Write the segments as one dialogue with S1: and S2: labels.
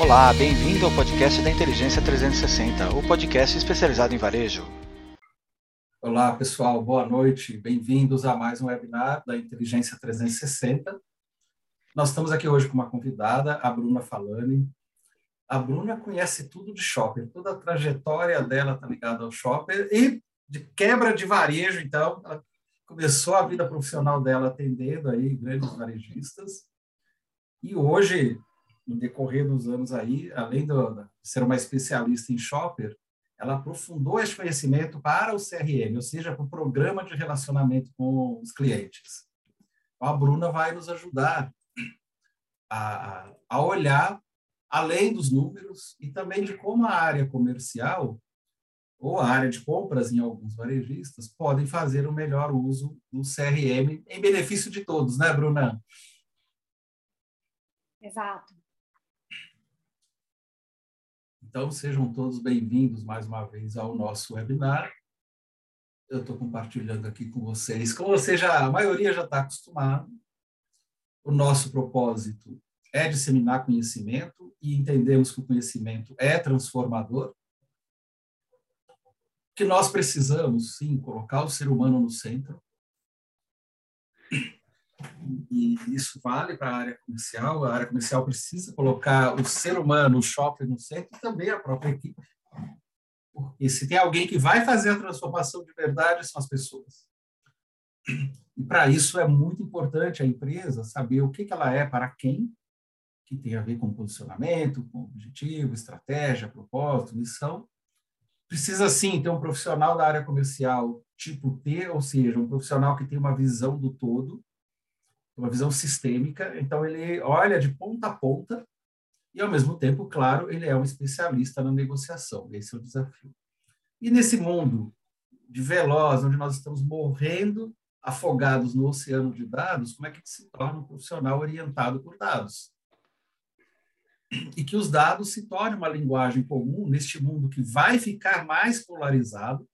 S1: Olá, bem-vindo ao podcast da Inteligência 360, o podcast especializado em varejo.
S2: Olá, pessoal, boa noite. Bem-vindos a mais um webinar da Inteligência 360. Nós estamos aqui hoje com uma convidada, a Bruna Falani. A Bruna conhece tudo de shopper, toda a trajetória dela está ligada ao shopper e de quebra de varejo, então, ela começou a vida profissional dela atendendo aí grandes varejistas. E hoje, no decorrer dos anos aí, além de ser uma especialista em shopper, ela aprofundou esse conhecimento para o CRM, ou seja, para o programa de relacionamento com os clientes. Então, a Bruna vai nos ajudar a, a olhar além dos números e também de como a área comercial ou a área de compras em alguns varejistas podem fazer o melhor uso do CRM em benefício de todos, né, Bruna?
S3: Exato.
S2: Então, sejam todos bem-vindos mais uma vez ao nosso webinar. Eu estou compartilhando aqui com vocês. Como você já, a maioria já está acostumado, o nosso propósito é disseminar conhecimento e entendemos que o conhecimento é transformador que nós precisamos, sim, colocar o ser humano no centro. E isso vale para a área comercial. A área comercial precisa colocar o ser humano, o shopping no centro e também a própria equipe. Porque se tem alguém que vai fazer a transformação de verdade, são as pessoas. E para isso é muito importante a empresa saber o que, que ela é para quem, que tem a ver com posicionamento, com objetivo, estratégia, propósito, missão, precisa sim ter um profissional da área comercial tipo T, ou seja, um profissional que tem uma visão do todo, uma visão sistêmica. Então ele olha de ponta a ponta e ao mesmo tempo, claro, ele é um especialista na negociação. Esse é o desafio. E nesse mundo de veloz, onde nós estamos morrendo afogados no oceano de dados, como é que se torna um profissional orientado por dados? e que os dados se tornem uma linguagem comum neste mundo que vai ficar mais polarizado.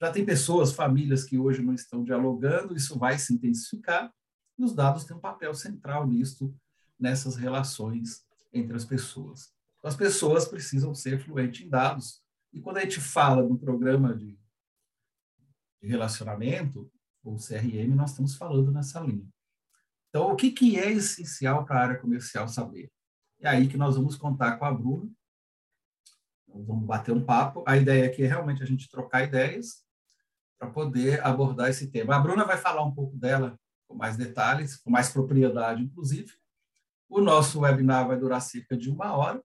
S2: Já tem pessoas, famílias que hoje não estão dialogando, isso vai se intensificar, e os dados têm um papel central nisto, nessas relações entre as pessoas. As pessoas precisam ser fluentes em dados, e quando a gente fala do programa de, relacionamento, ou CRM, nós estamos falando nessa linha. Então, o que, que é essencial para a área comercial saber? É aí que nós vamos contar com a Bruna. Vamos bater um papo. A ideia aqui é realmente a gente trocar ideias para poder abordar esse tema. A Bruna vai falar um pouco dela com mais detalhes, com mais propriedade, inclusive. O nosso webinar vai durar cerca de uma hora.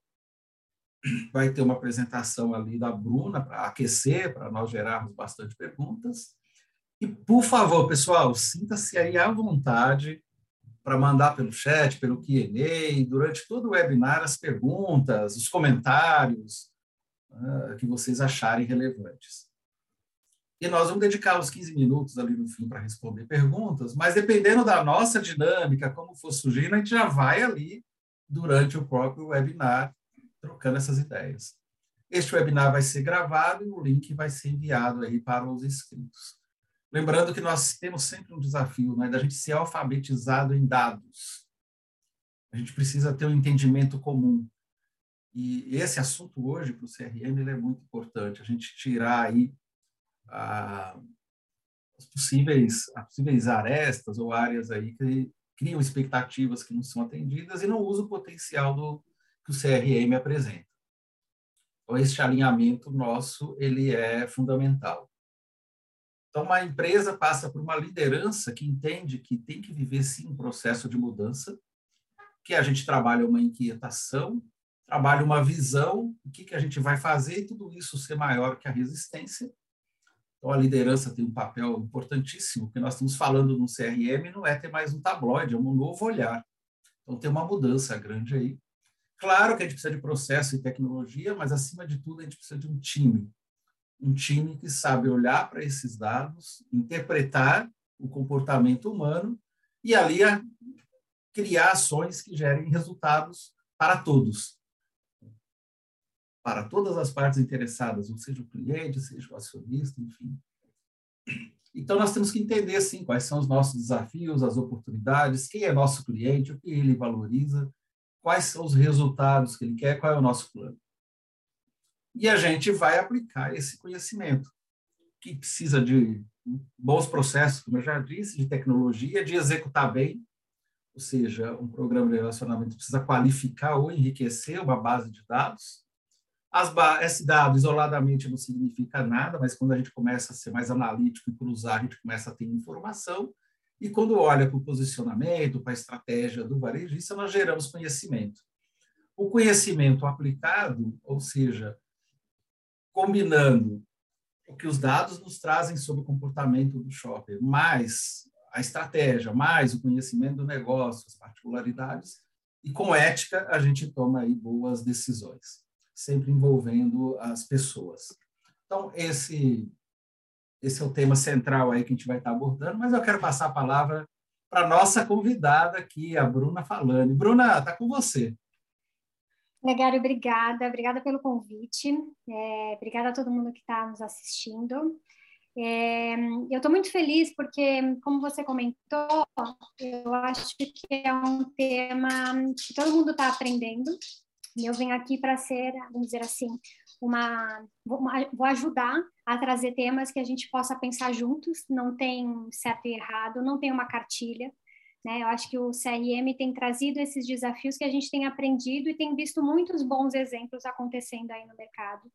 S2: Vai ter uma apresentação ali da Bruna para aquecer, para nós gerarmos bastante perguntas. E, por favor, pessoal, sinta-se aí à vontade para mandar pelo chat, pelo Q&A, durante todo o webinar, as perguntas, os comentários uh, que vocês acharem relevantes. E nós vamos dedicar os 15 minutos ali no fim para responder perguntas, mas dependendo da nossa dinâmica, como for surgindo, a gente já vai ali durante o próprio webinar, trocando essas ideias. Este webinar vai ser gravado e o link vai ser enviado aí para os inscritos. Lembrando que nós temos sempre um desafio né, da gente ser alfabetizado em dados. A gente precisa ter um entendimento comum. E esse assunto hoje, para o CRM, é muito importante. A gente tirar aí ah, as, possíveis, as possíveis arestas ou áreas aí que criam expectativas que não são atendidas e não usam o potencial do, que o CRM apresenta. Então, esse alinhamento nosso, ele é fundamental. Então, uma empresa passa por uma liderança que entende que tem que viver, sim, um processo de mudança, que a gente trabalha uma inquietação, trabalha uma visão, o que, que a gente vai fazer e tudo isso ser maior que a resistência. Então, a liderança tem um papel importantíssimo, porque nós estamos falando no CRM, não é ter mais um tabloide, é um novo olhar. Então, tem uma mudança grande aí. Claro que a gente precisa de processo e tecnologia, mas, acima de tudo, a gente precisa de um time um time que sabe olhar para esses dados, interpretar o comportamento humano e ali criar ações que gerem resultados para todos. Para todas as partes interessadas, ou seja o cliente, seja o acionista, enfim. Então, nós temos que entender, sim, quais são os nossos desafios, as oportunidades, quem é nosso cliente, o que ele valoriza, quais são os resultados que ele quer, qual é o nosso plano. E a gente vai aplicar esse conhecimento, que precisa de bons processos, como eu já disse, de tecnologia, de executar bem, ou seja, um programa de relacionamento precisa qualificar ou enriquecer uma base de dados. As esse dado isoladamente não significa nada, mas quando a gente começa a ser mais analítico e cruzar, a gente começa a ter informação. E quando olha para o posicionamento, para a estratégia do varejista, nós geramos conhecimento. O conhecimento aplicado, ou seja, combinando o que os dados nos trazem sobre o comportamento do shopper, mais a estratégia, mais o conhecimento do negócio, as particularidades, e com ética a gente toma aí boas decisões, sempre envolvendo as pessoas. Então, esse, esse é o tema central aí que a gente vai estar abordando, mas eu quero passar a palavra para a nossa convidada aqui, a Bruna Falani. Bruna, está com você.
S3: Legário, obrigada. Obrigada pelo convite. É, obrigada a todo mundo que está nos assistindo. É, eu estou muito feliz porque, como você comentou, eu acho que é um tema que todo mundo está aprendendo. E eu venho aqui para ser, vamos dizer assim, uma, vou ajudar a trazer temas que a gente possa pensar juntos. Não tem certo e errado, não tem uma cartilha. Né? Eu acho que o CRM tem trazido esses desafios que a gente tem aprendido e tem visto muitos bons exemplos acontecendo aí no mercado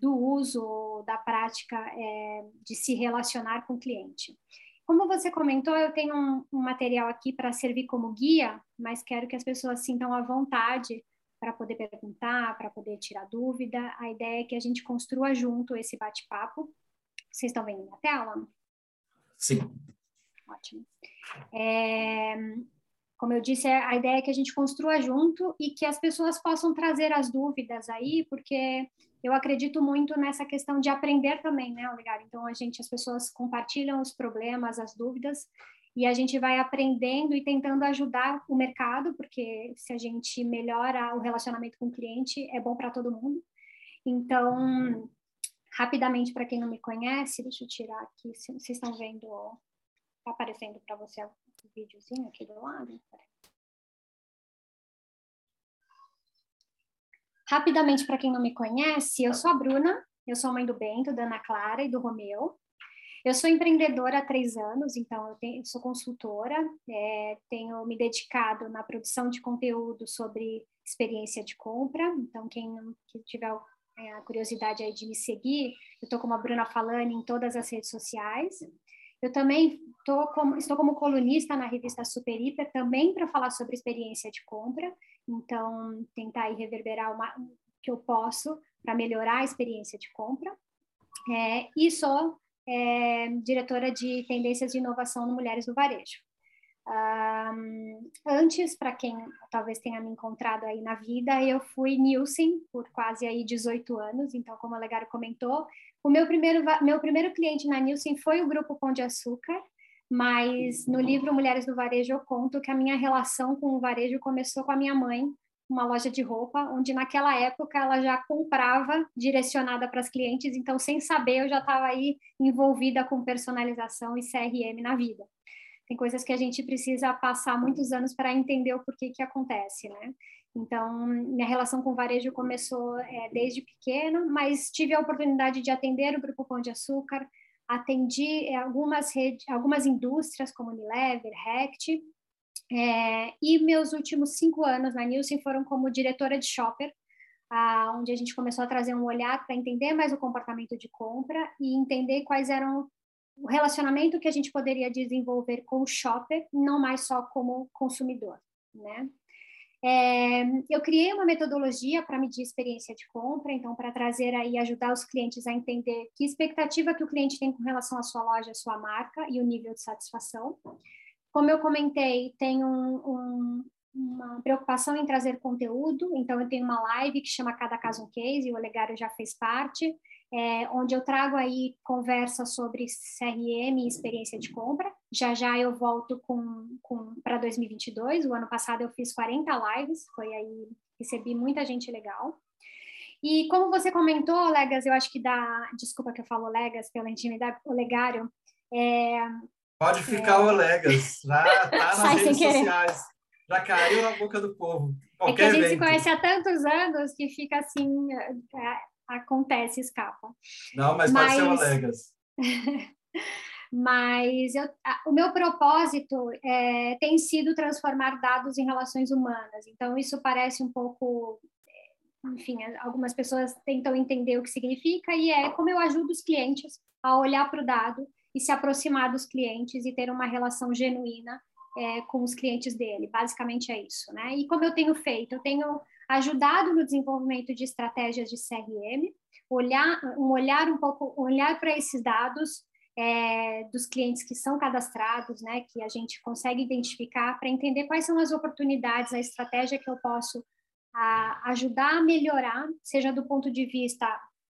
S3: do uso da prática é, de se relacionar com o cliente. Como você comentou, eu tenho um, um material aqui para servir como guia, mas quero que as pessoas sintam à vontade para poder perguntar, para poder tirar dúvida. A ideia é que a gente construa junto esse bate-papo. Vocês estão vendo minha tela?
S2: Sim.
S3: Ótimo. É, como eu disse, a ideia é que a gente construa junto e que as pessoas possam trazer as dúvidas aí, porque eu acredito muito nessa questão de aprender também, né, Olegário? Então, a gente, as pessoas compartilham os problemas, as dúvidas, e a gente vai aprendendo e tentando ajudar o mercado, porque se a gente melhora o relacionamento com o cliente, é bom para todo mundo. Então, rapidamente, para quem não me conhece, deixa eu tirar aqui, vocês estão vendo Está aparecendo para você o videozinho aqui do lado? Rapidamente, para quem não me conhece, eu sou a Bruna, eu sou mãe do Bento, da Ana Clara e do Romeu. Eu sou empreendedora há três anos, então eu, tenho, eu sou consultora, é, tenho me dedicado na produção de conteúdo sobre experiência de compra. Então, quem tiver é, a curiosidade aí de me seguir, eu estou como a Bruna Falani em todas as redes sociais. Eu também como, estou como colunista na revista Super Hiper, também para falar sobre experiência de compra, então tentar reverberar o que eu posso para melhorar a experiência de compra. É, e sou é, diretora de tendências de inovação no Mulheres do Varejo. Um, antes, para quem talvez tenha me encontrado aí na vida, eu fui Nielsen por quase aí 18 anos, então, como a Legaro comentou, o meu primeiro, meu primeiro cliente na Nielsen foi o Grupo Pão de Açúcar, mas no livro Mulheres do Varejo eu conto que a minha relação com o varejo começou com a minha mãe, uma loja de roupa, onde naquela época ela já comprava direcionada para as clientes, então sem saber eu já estava aí envolvida com personalização e CRM na vida. Tem coisas que a gente precisa passar muitos anos para entender o porquê que acontece, né? Então, minha relação com varejo começou é, desde pequena, mas tive a oportunidade de atender o Grupo Pão de Açúcar, atendi é, algumas, redes, algumas indústrias como Unilever, Rect, é, e meus últimos cinco anos na Nielsen foram como diretora de shopper, ah, onde a gente começou a trazer um olhar para entender mais o comportamento de compra e entender quais eram o relacionamento que a gente poderia desenvolver com o shopper, não mais só como consumidor, né? É, eu criei uma metodologia para medir experiência de compra, então para trazer aí ajudar os clientes a entender que expectativa que o cliente tem com relação à sua loja, à sua marca e o nível de satisfação. Como eu comentei, tem um, um, uma preocupação em trazer conteúdo, então eu tenho uma live que chama Cada Caso um Case, e o Olegário já fez parte é, onde eu trago aí conversa sobre CRM e experiência de compra. Já já eu volto com, com para 2022. O ano passado eu fiz 40 lives, foi aí recebi muita gente legal. E como você comentou, Legas, eu acho que dá, desculpa que eu falo Legas pela intimidade, o Legário. É,
S2: Pode ficar é, o Legas, já tá nas redes sociais. já caiu na boca do povo.
S3: Qualquer é que a gente evento. se conhece há tantos anos que fica assim, é, acontece, escapa.
S2: Não, mas, mas... pode ser uma legas.
S3: mas eu, o meu propósito é, tem sido transformar dados em relações humanas. Então, isso parece um pouco. Enfim, algumas pessoas tentam entender o que significa, e é como eu ajudo os clientes a olhar para o dado e se aproximar dos clientes e ter uma relação genuína é, com os clientes dele. Basicamente é isso, né? E como eu tenho feito? Eu tenho ajudado no desenvolvimento de estratégias de CRM, olhar um olhar um pouco, olhar para esses dados é, dos clientes que são cadastrados, né, que a gente consegue identificar para entender quais são as oportunidades, a estratégia que eu posso a, ajudar a melhorar, seja do ponto de vista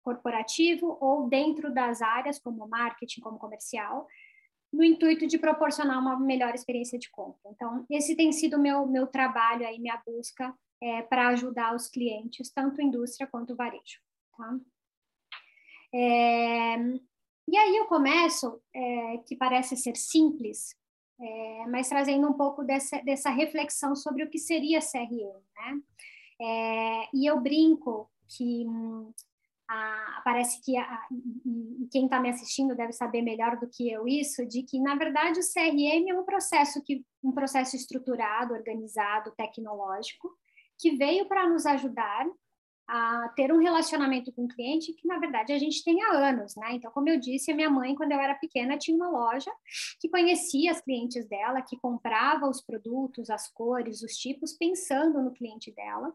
S3: corporativo ou dentro das áreas como marketing, como comercial, no intuito de proporcionar uma melhor experiência de compra. Então, esse tem sido o meu, meu trabalho aí, minha busca é, para ajudar os clientes, tanto indústria quanto varejo. Tá? É, e aí eu começo, é, que parece ser simples, é, mas trazendo um pouco dessa, dessa reflexão sobre o que seria CRM, né? É, e eu brinco que hum, a, parece que a, quem está me assistindo deve saber melhor do que eu isso, de que na verdade o CRM é um processo que um processo estruturado, organizado, tecnológico, que veio para nos ajudar a ter um relacionamento com o cliente que, na verdade, a gente tem há anos, né? Então, como eu disse, a minha mãe, quando eu era pequena, tinha uma loja que conhecia as clientes dela, que comprava os produtos, as cores, os tipos, pensando no cliente dela,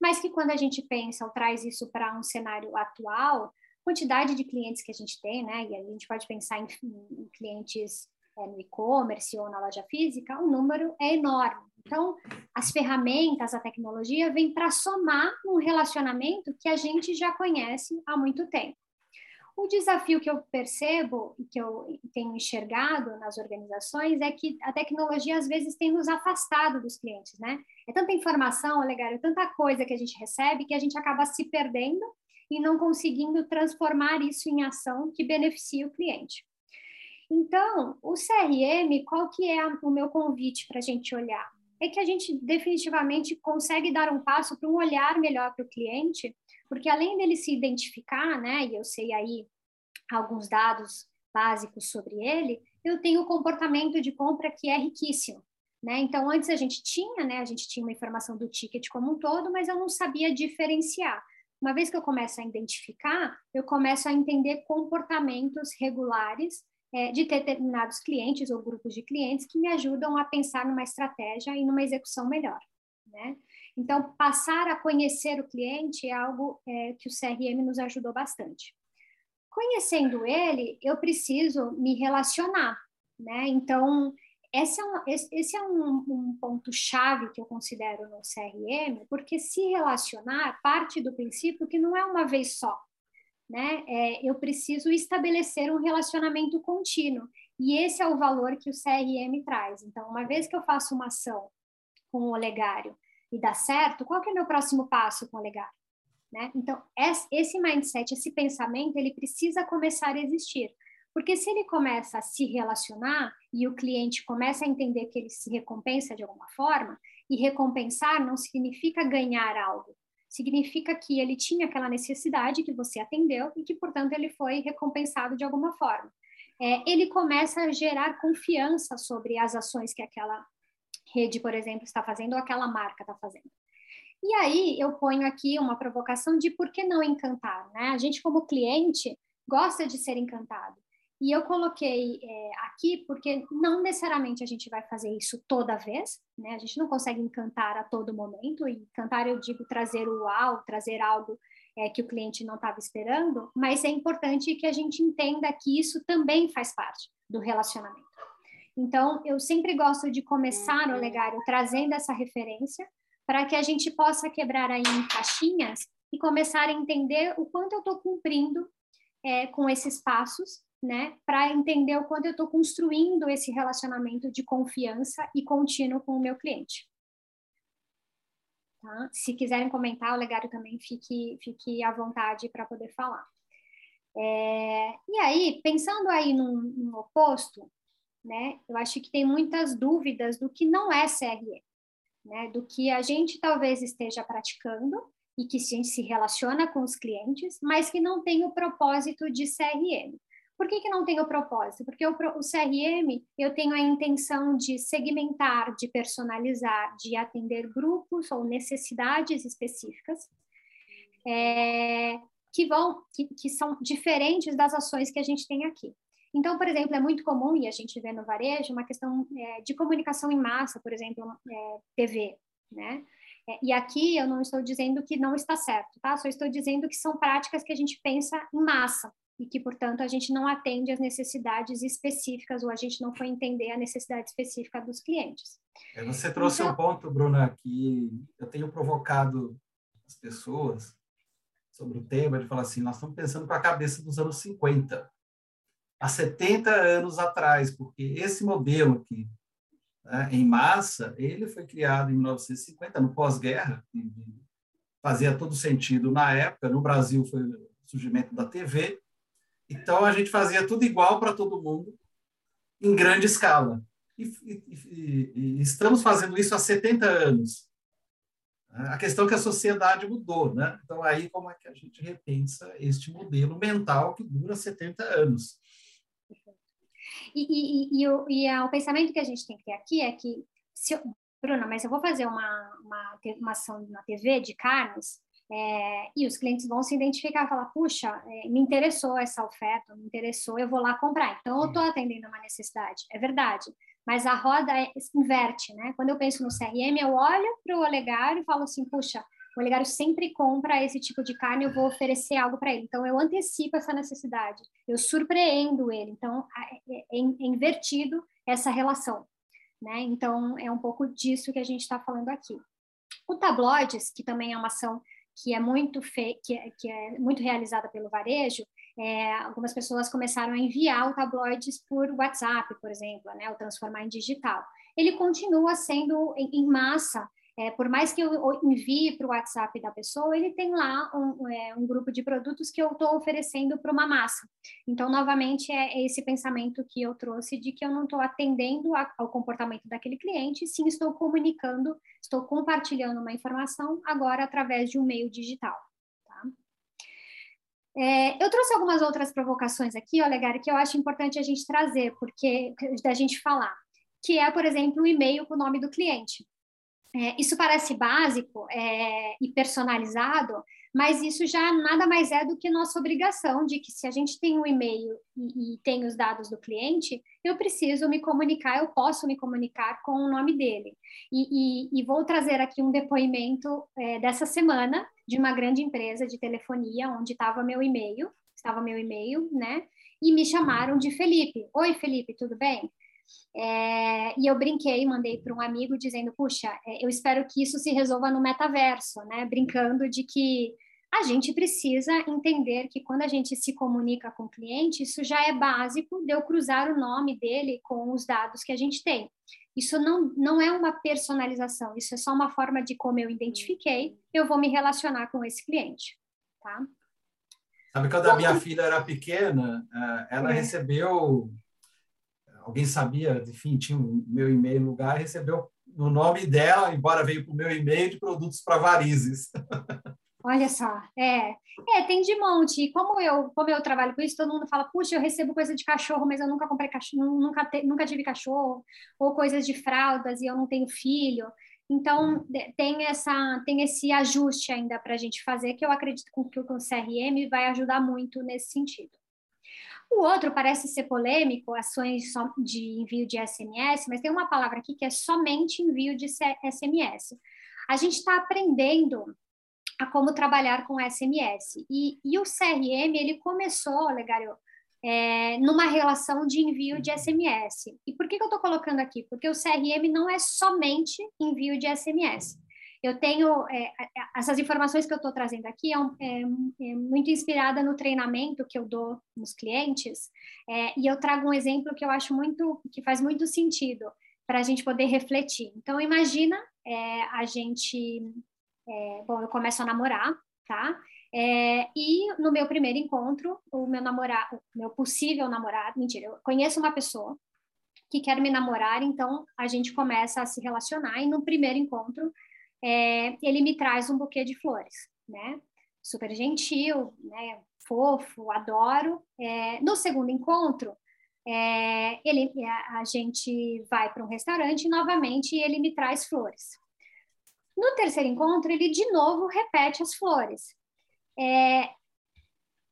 S3: mas que quando a gente pensa ou traz isso para um cenário atual, quantidade de clientes que a gente tem, né? E a gente pode pensar em, em clientes é, no e-commerce ou na loja física, o número é enorme. Então, as ferramentas, a tecnologia vem para somar um relacionamento que a gente já conhece há muito tempo. O desafio que eu percebo e que eu tenho enxergado nas organizações é que a tecnologia às vezes tem nos afastado dos clientes, né? É tanta informação, Olegário, tanta coisa que a gente recebe que a gente acaba se perdendo e não conseguindo transformar isso em ação que beneficie o cliente. Então, o CRM, qual que é o meu convite para a gente olhar? é que a gente definitivamente consegue dar um passo para um olhar melhor para o cliente, porque além dele se identificar, né, e eu sei aí alguns dados básicos sobre ele, eu tenho o comportamento de compra que é riquíssimo. Né? Então, antes a gente tinha, né, a gente tinha uma informação do ticket como um todo, mas eu não sabia diferenciar. Uma vez que eu começo a identificar, eu começo a entender comportamentos regulares é, de determinados clientes ou grupos de clientes que me ajudam a pensar numa estratégia e numa execução melhor. Né? Então, passar a conhecer o cliente é algo é, que o CRM nos ajudou bastante. Conhecendo ele, eu preciso me relacionar, né? Então, esse é um, esse é um, um ponto-chave que eu considero no CRM, porque se relacionar parte do princípio que não é uma vez só, né? É, eu preciso estabelecer um relacionamento contínuo. E esse é o valor que o CRM traz. Então, uma vez que eu faço uma ação com o olegário e dá certo, qual que é o meu próximo passo com o olegário? Né? Então, esse mindset, esse pensamento, ele precisa começar a existir. Porque se ele começa a se relacionar e o cliente começa a entender que ele se recompensa de alguma forma, e recompensar não significa ganhar algo, significa que ele tinha aquela necessidade que você atendeu e que, portanto, ele foi recompensado de alguma forma. É, ele começa a gerar confiança sobre as ações que aquela rede, por exemplo, está fazendo ou aquela marca está fazendo. E aí eu ponho aqui uma provocação de por que não encantar, né? A gente como cliente gosta de ser encantado. E eu coloquei é, aqui porque não necessariamente a gente vai fazer isso toda vez, né? A gente não consegue encantar a todo momento, e encantar eu digo trazer o uau, trazer algo é, que o cliente não estava esperando, mas é importante que a gente entenda que isso também faz parte do relacionamento. Então, eu sempre gosto de começar o legário trazendo essa referência para que a gente possa quebrar aí em caixinhas e começar a entender o quanto eu estou cumprindo é, com esses passos né, para entender o quanto eu estou construindo esse relacionamento de confiança e contínuo com o meu cliente. Tá? Se quiserem comentar, o Legário também fique, fique à vontade para poder falar. É, e aí, pensando aí num, num, oposto, né, eu acho que tem muitas dúvidas do que não é CRM. né, do que a gente talvez esteja praticando e que a gente se relaciona com os clientes, mas que não tem o propósito de CRM. Por que, que não tem o propósito? Porque o, o CRM eu tenho a intenção de segmentar, de personalizar, de atender grupos ou necessidades específicas é, que vão que, que são diferentes das ações que a gente tem aqui. Então, por exemplo, é muito comum, e a gente vê no varejo, uma questão é, de comunicação em massa, por exemplo, é, TV, né? É, e aqui eu não estou dizendo que não está certo, tá? Só estou dizendo que são práticas que a gente pensa em massa e que, portanto, a gente não atende às necessidades específicas ou a gente não foi entender a necessidade específica dos clientes.
S2: É, você trouxe então, um ponto, Bruna, que eu tenho provocado as pessoas sobre o tema, de falar assim, nós estamos pensando com a cabeça dos anos 50 há 70 anos atrás, porque esse modelo aqui, né, em massa, ele foi criado em 1950, no pós-guerra, fazia todo sentido na época. No Brasil foi o surgimento da TV, então a gente fazia tudo igual para todo mundo, em grande escala. E, e, e, estamos fazendo isso há 70 anos. A questão é que a sociedade mudou, né? Então, aí, como é que a gente repensa este modelo mental que dura 70 anos?
S3: E, e, e, o, e o pensamento que a gente tem que ter aqui é que, se eu, Bruna, mas eu vou fazer uma, uma, uma ação na TV de carnes, é, e os clientes vão se identificar e falar, puxa, é, me interessou essa oferta, me interessou, eu vou lá comprar. Então, eu estou atendendo uma necessidade, é verdade. Mas a roda é, inverte, né? Quando eu penso no CRM, eu olho para o Olegário e falo assim, puxa, o Olegário sempre compra esse tipo de carne, eu vou oferecer algo para ele. Então, eu antecipo essa necessidade, eu surpreendo ele. Então, é, é, é invertido essa relação. Né? Então, é um pouco disso que a gente está falando aqui. O tabloides, que também é uma ação que é muito fe... que, é, que é muito realizada pelo varejo, é, algumas pessoas começaram a enviar o tabloides por WhatsApp, por exemplo, né, ou transformar em digital. Ele continua sendo em massa é, por mais que eu envie para o WhatsApp da pessoa, ele tem lá um, é, um grupo de produtos que eu estou oferecendo para uma massa. Então, novamente, é, é, esse pensamento que eu trouxe de que eu não estou atendendo a, ao comportamento daquele cliente, sim estou comunicando, estou compartilhando uma informação agora através de um meio digital. Tá? É, eu trouxe algumas outras provocações aqui, Olegário, que eu acho importante a gente trazer, porque da gente falar, que é, por exemplo, o e-mail com o nome do cliente. É, isso parece básico é, e personalizado, mas isso já nada mais é do que nossa obrigação de que se a gente tem um e-mail e, e, tem os dados do cliente, eu preciso me comunicar, eu posso me comunicar com o nome dele. E, e, e vou trazer aqui um depoimento é, dessa semana de uma grande empresa de telefonia, onde estava meu e-mail, estava meu e-mail, né? E me chamaram de Felipe. Oi, Felipe, tudo bem? É, e eu brinquei, mandei para um amigo dizendo: puxa, é, eu espero que isso se resolva no metaverso, né? Brincando de que a gente precisa entender que quando a gente se comunica com o cliente, isso já é básico de eu cruzar o nome dele com os dados que a gente tem. Isso não, não é uma personalização, isso é só uma forma de como eu identifiquei, eu vou me relacionar com esse cliente, tá?
S2: Sabe, quando a minha filha era pequena, é, ela é. recebeu alguém sabia, enfim, tinha o meu e-mail no lugar, recebeu no nome dela, embora veio para o meu e-mail, de produtos para varizes.
S3: Olha só, é, é, tem de monte. E como eu, como eu trabalho com isso, todo mundo fala, puxa, eu recebo coisa de cachorro, mas eu nunca comprei cachorro, nunca, te, nunca tive cachorro, ou coisas de fraldas e eu não tenho filho. Então tem essa, tem esse ajuste ainda para a gente fazer, que eu acredito que o CRM vai ajudar muito nesse sentido. O outro parece ser polêmico, ações de envio de SMS, mas tem uma palavra aqui que é somente envio de SMS. A gente está aprendendo a como trabalhar com SMS. E, e o CRM, ele começou, Legário, é, numa relação de envio de SMS. E por que, que eu estou colocando aqui? Porque o CRM não é somente envio de SMS eu tenho é, essas informações que eu estou trazendo aqui é, é, é, muito inspirada no treinamento que eu dou nos clientes é, e eu trago um exemplo que eu acho muito que faz muito sentido para a gente poder refletir. Então imagina é, a gente, é, bom, eu começo a namorar, tá? e no meu primeiro encontro, o meu namorado, meu possível namorado, mentira, eu conheço uma pessoa que quer me namorar, então a gente começa a se relacionar e no primeiro encontro é, ele me traz um buquê de flores, né? Super gentil, né? Fofo, adoro. É, no segundo encontro, é, ele, a, a gente vai para um restaurante novamente e ele me traz flores. No terceiro encontro, ele de novo repete as flores. É,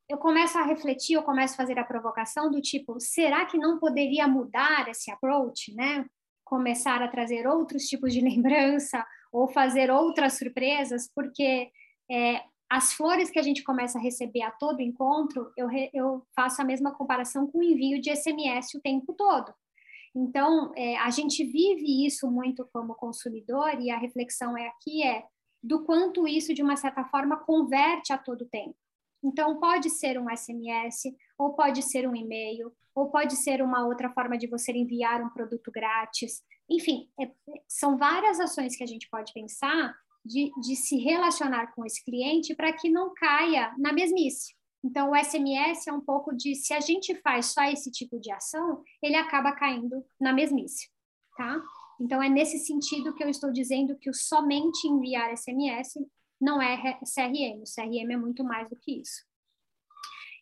S3: eu começo a refletir, eu começo a fazer a provocação do tipo, será que não poderia mudar esse approach, né? Começar a trazer outros tipos de lembrança ou fazer outras surpresas, porque é, as flores que a gente começa a receber a todo encontro, eu, re, eu faço a mesma comparação com o envio de SMS o tempo todo. Então, é, a gente vive isso muito como consumidor e a reflexão é aqui é do quanto isso, de uma certa forma, converte a todo tempo. Então, pode ser um SMS, ou pode ser um e-mail, ou pode ser uma outra forma de você enviar um produto grátis. Enfim, é, são várias ações que a gente pode pensar de, de se relacionar com esse cliente para que não caia na mesmice. Então, o SMS é um pouco de se a gente faz só esse tipo de ação, ele acaba caindo na mesmice, tá? Então, é nesse sentido que eu estou dizendo que o somente enviar SMS não é CRM. O CRM é muito mais do que isso.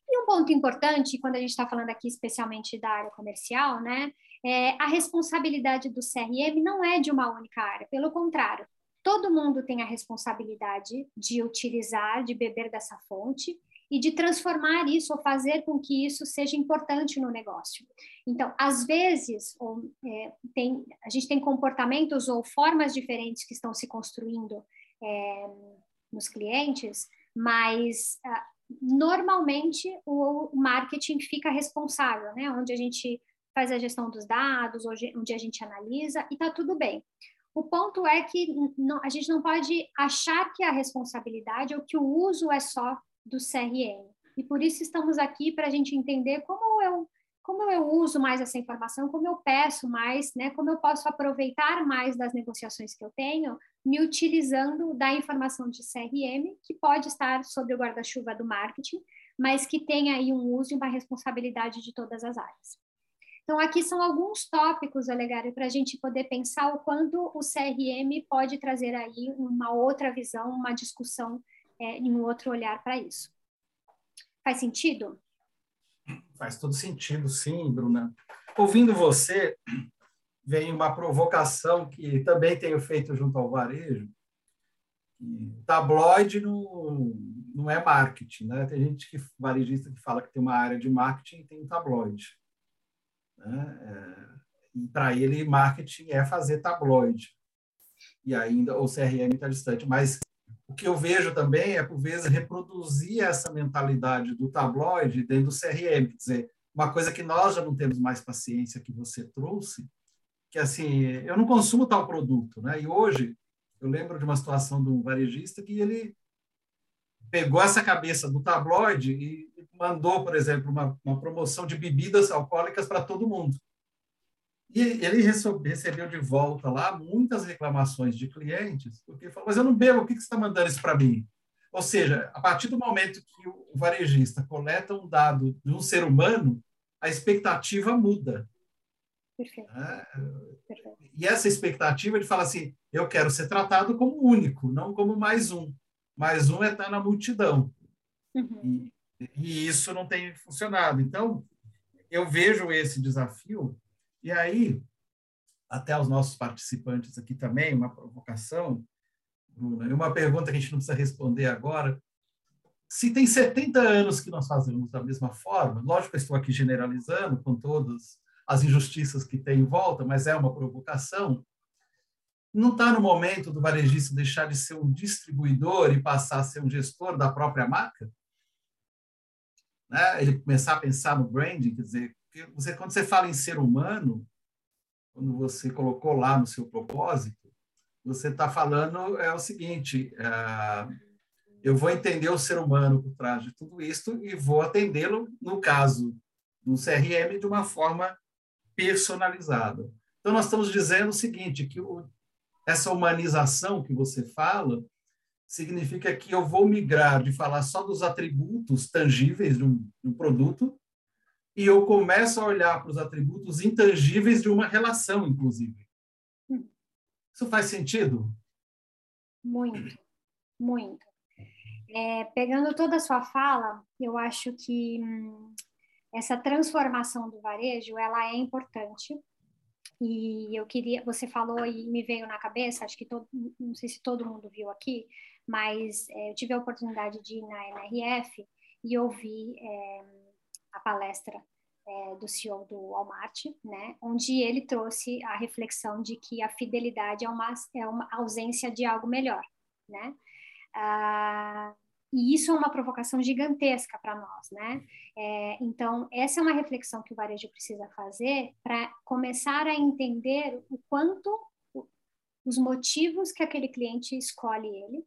S3: E um ponto importante, quando a gente está falando aqui especialmente da área comercial, né, é a responsabilidade do CRM não é de uma única área, pelo contrário, todo mundo tem a responsabilidade de utilizar, de beber dessa fonte e de transformar isso ou fazer com que isso seja importante no negócio. Então, às vezes, ou, é, tem, a gente tem comportamentos ou formas diferentes que estão se construindo é, nos clientes, mas ah, normalmente o marketing fica responsável, né? Onde a gente faz a gestão dos dados, onde a gente analisa e tá tudo bem. O ponto é que a gente não pode achar que a responsabilidade ou que o uso é só do CRM. E por isso estamos aqui para a gente entender como eu como eu uso mais essa informação, como eu peço mais, né, como eu posso aproveitar mais das negociações que eu tenho, me utilizando da informação de CRM, que pode estar sob o guarda-chuva do marketing, mas que tem aí um uso e uma responsabilidade de todas as áreas. Então, aqui são alguns tópicos, Olegário, para a gente poder pensar o quanto o CRM pode trazer aí uma outra visão, uma discussão é, e um outro olhar para isso. Faz sentido?
S2: Faz todo sentido, sim, Bruna. Ouvindo você, vem uma provocação que também tenho feito junto ao varejo. Tabloide não, não é marketing, né? Tem gente que varejista que fala que tem uma área de marketing e tem um tabloide. Né? É, e para ele, marketing é fazer tabloide. E ainda o CRM está distante. Mas o que eu vejo também é, por vezes, reproduzir essa mentalidade do tabloide dentro do CRM. Quer dizer, uma coisa que nós já não temos mais paciência que você trouxe, que assim, eu não consumo tal produto, né? E hoje eu lembro de uma situação de um varejista que ele pegou essa cabeça do tabloide e mandou, por exemplo, uma, uma promoção de bebidas alcoólicas para todo mundo. E ele recebeu de volta lá muitas reclamações de clientes, porque falou, mas eu não bebo, por que você está mandando isso para mim? Ou seja, a partir do momento que o varejista coleta um dado de um ser humano, a expectativa muda.
S3: Perfeito.
S2: É, Perfeito. E essa expectativa, ele fala assim, eu quero ser tratado como único, não como mais um. Mais um é estar na multidão. Uhum. E, e isso não tem funcionado. Então, eu vejo esse desafio e aí, até os nossos participantes aqui também, uma provocação, Bruna, e uma pergunta que a gente não precisa responder agora. Se tem 70 anos que nós fazemos da mesma forma, lógico que eu estou aqui generalizando com todas as injustiças que tem em volta, mas é uma provocação. Não está no momento do varejista deixar de ser um distribuidor e passar a ser um gestor da própria marca? Né? Ele começar a pensar no branding, quer dizer, você, quando você fala em ser humano, quando você colocou lá no seu propósito, você está falando é o seguinte: é, eu vou entender o ser humano por trás de tudo isso e vou atendê-lo, no caso do CRM, de uma forma personalizada. Então, nós estamos dizendo o seguinte: que o, essa humanização que você fala significa que eu vou migrar de falar só dos atributos tangíveis de um, de um produto e eu começo a olhar para os atributos intangíveis de uma relação, inclusive. Hum. Isso faz sentido?
S3: Muito, muito. É, pegando toda a sua fala, eu acho que hum, essa transformação do varejo ela é importante e eu queria você falou e me veio na cabeça acho que todo, não sei se todo mundo viu aqui mas é, eu tive a oportunidade de ir na NRF e ouvir é, a palestra é, do CEO do Walmart, né, onde ele trouxe a reflexão de que a fidelidade é uma, é uma ausência de algo melhor, né? Ah, e isso é uma provocação gigantesca para nós, né? É, então, essa é uma reflexão que o varejo precisa fazer para começar a entender o quanto os motivos que aquele cliente escolhe ele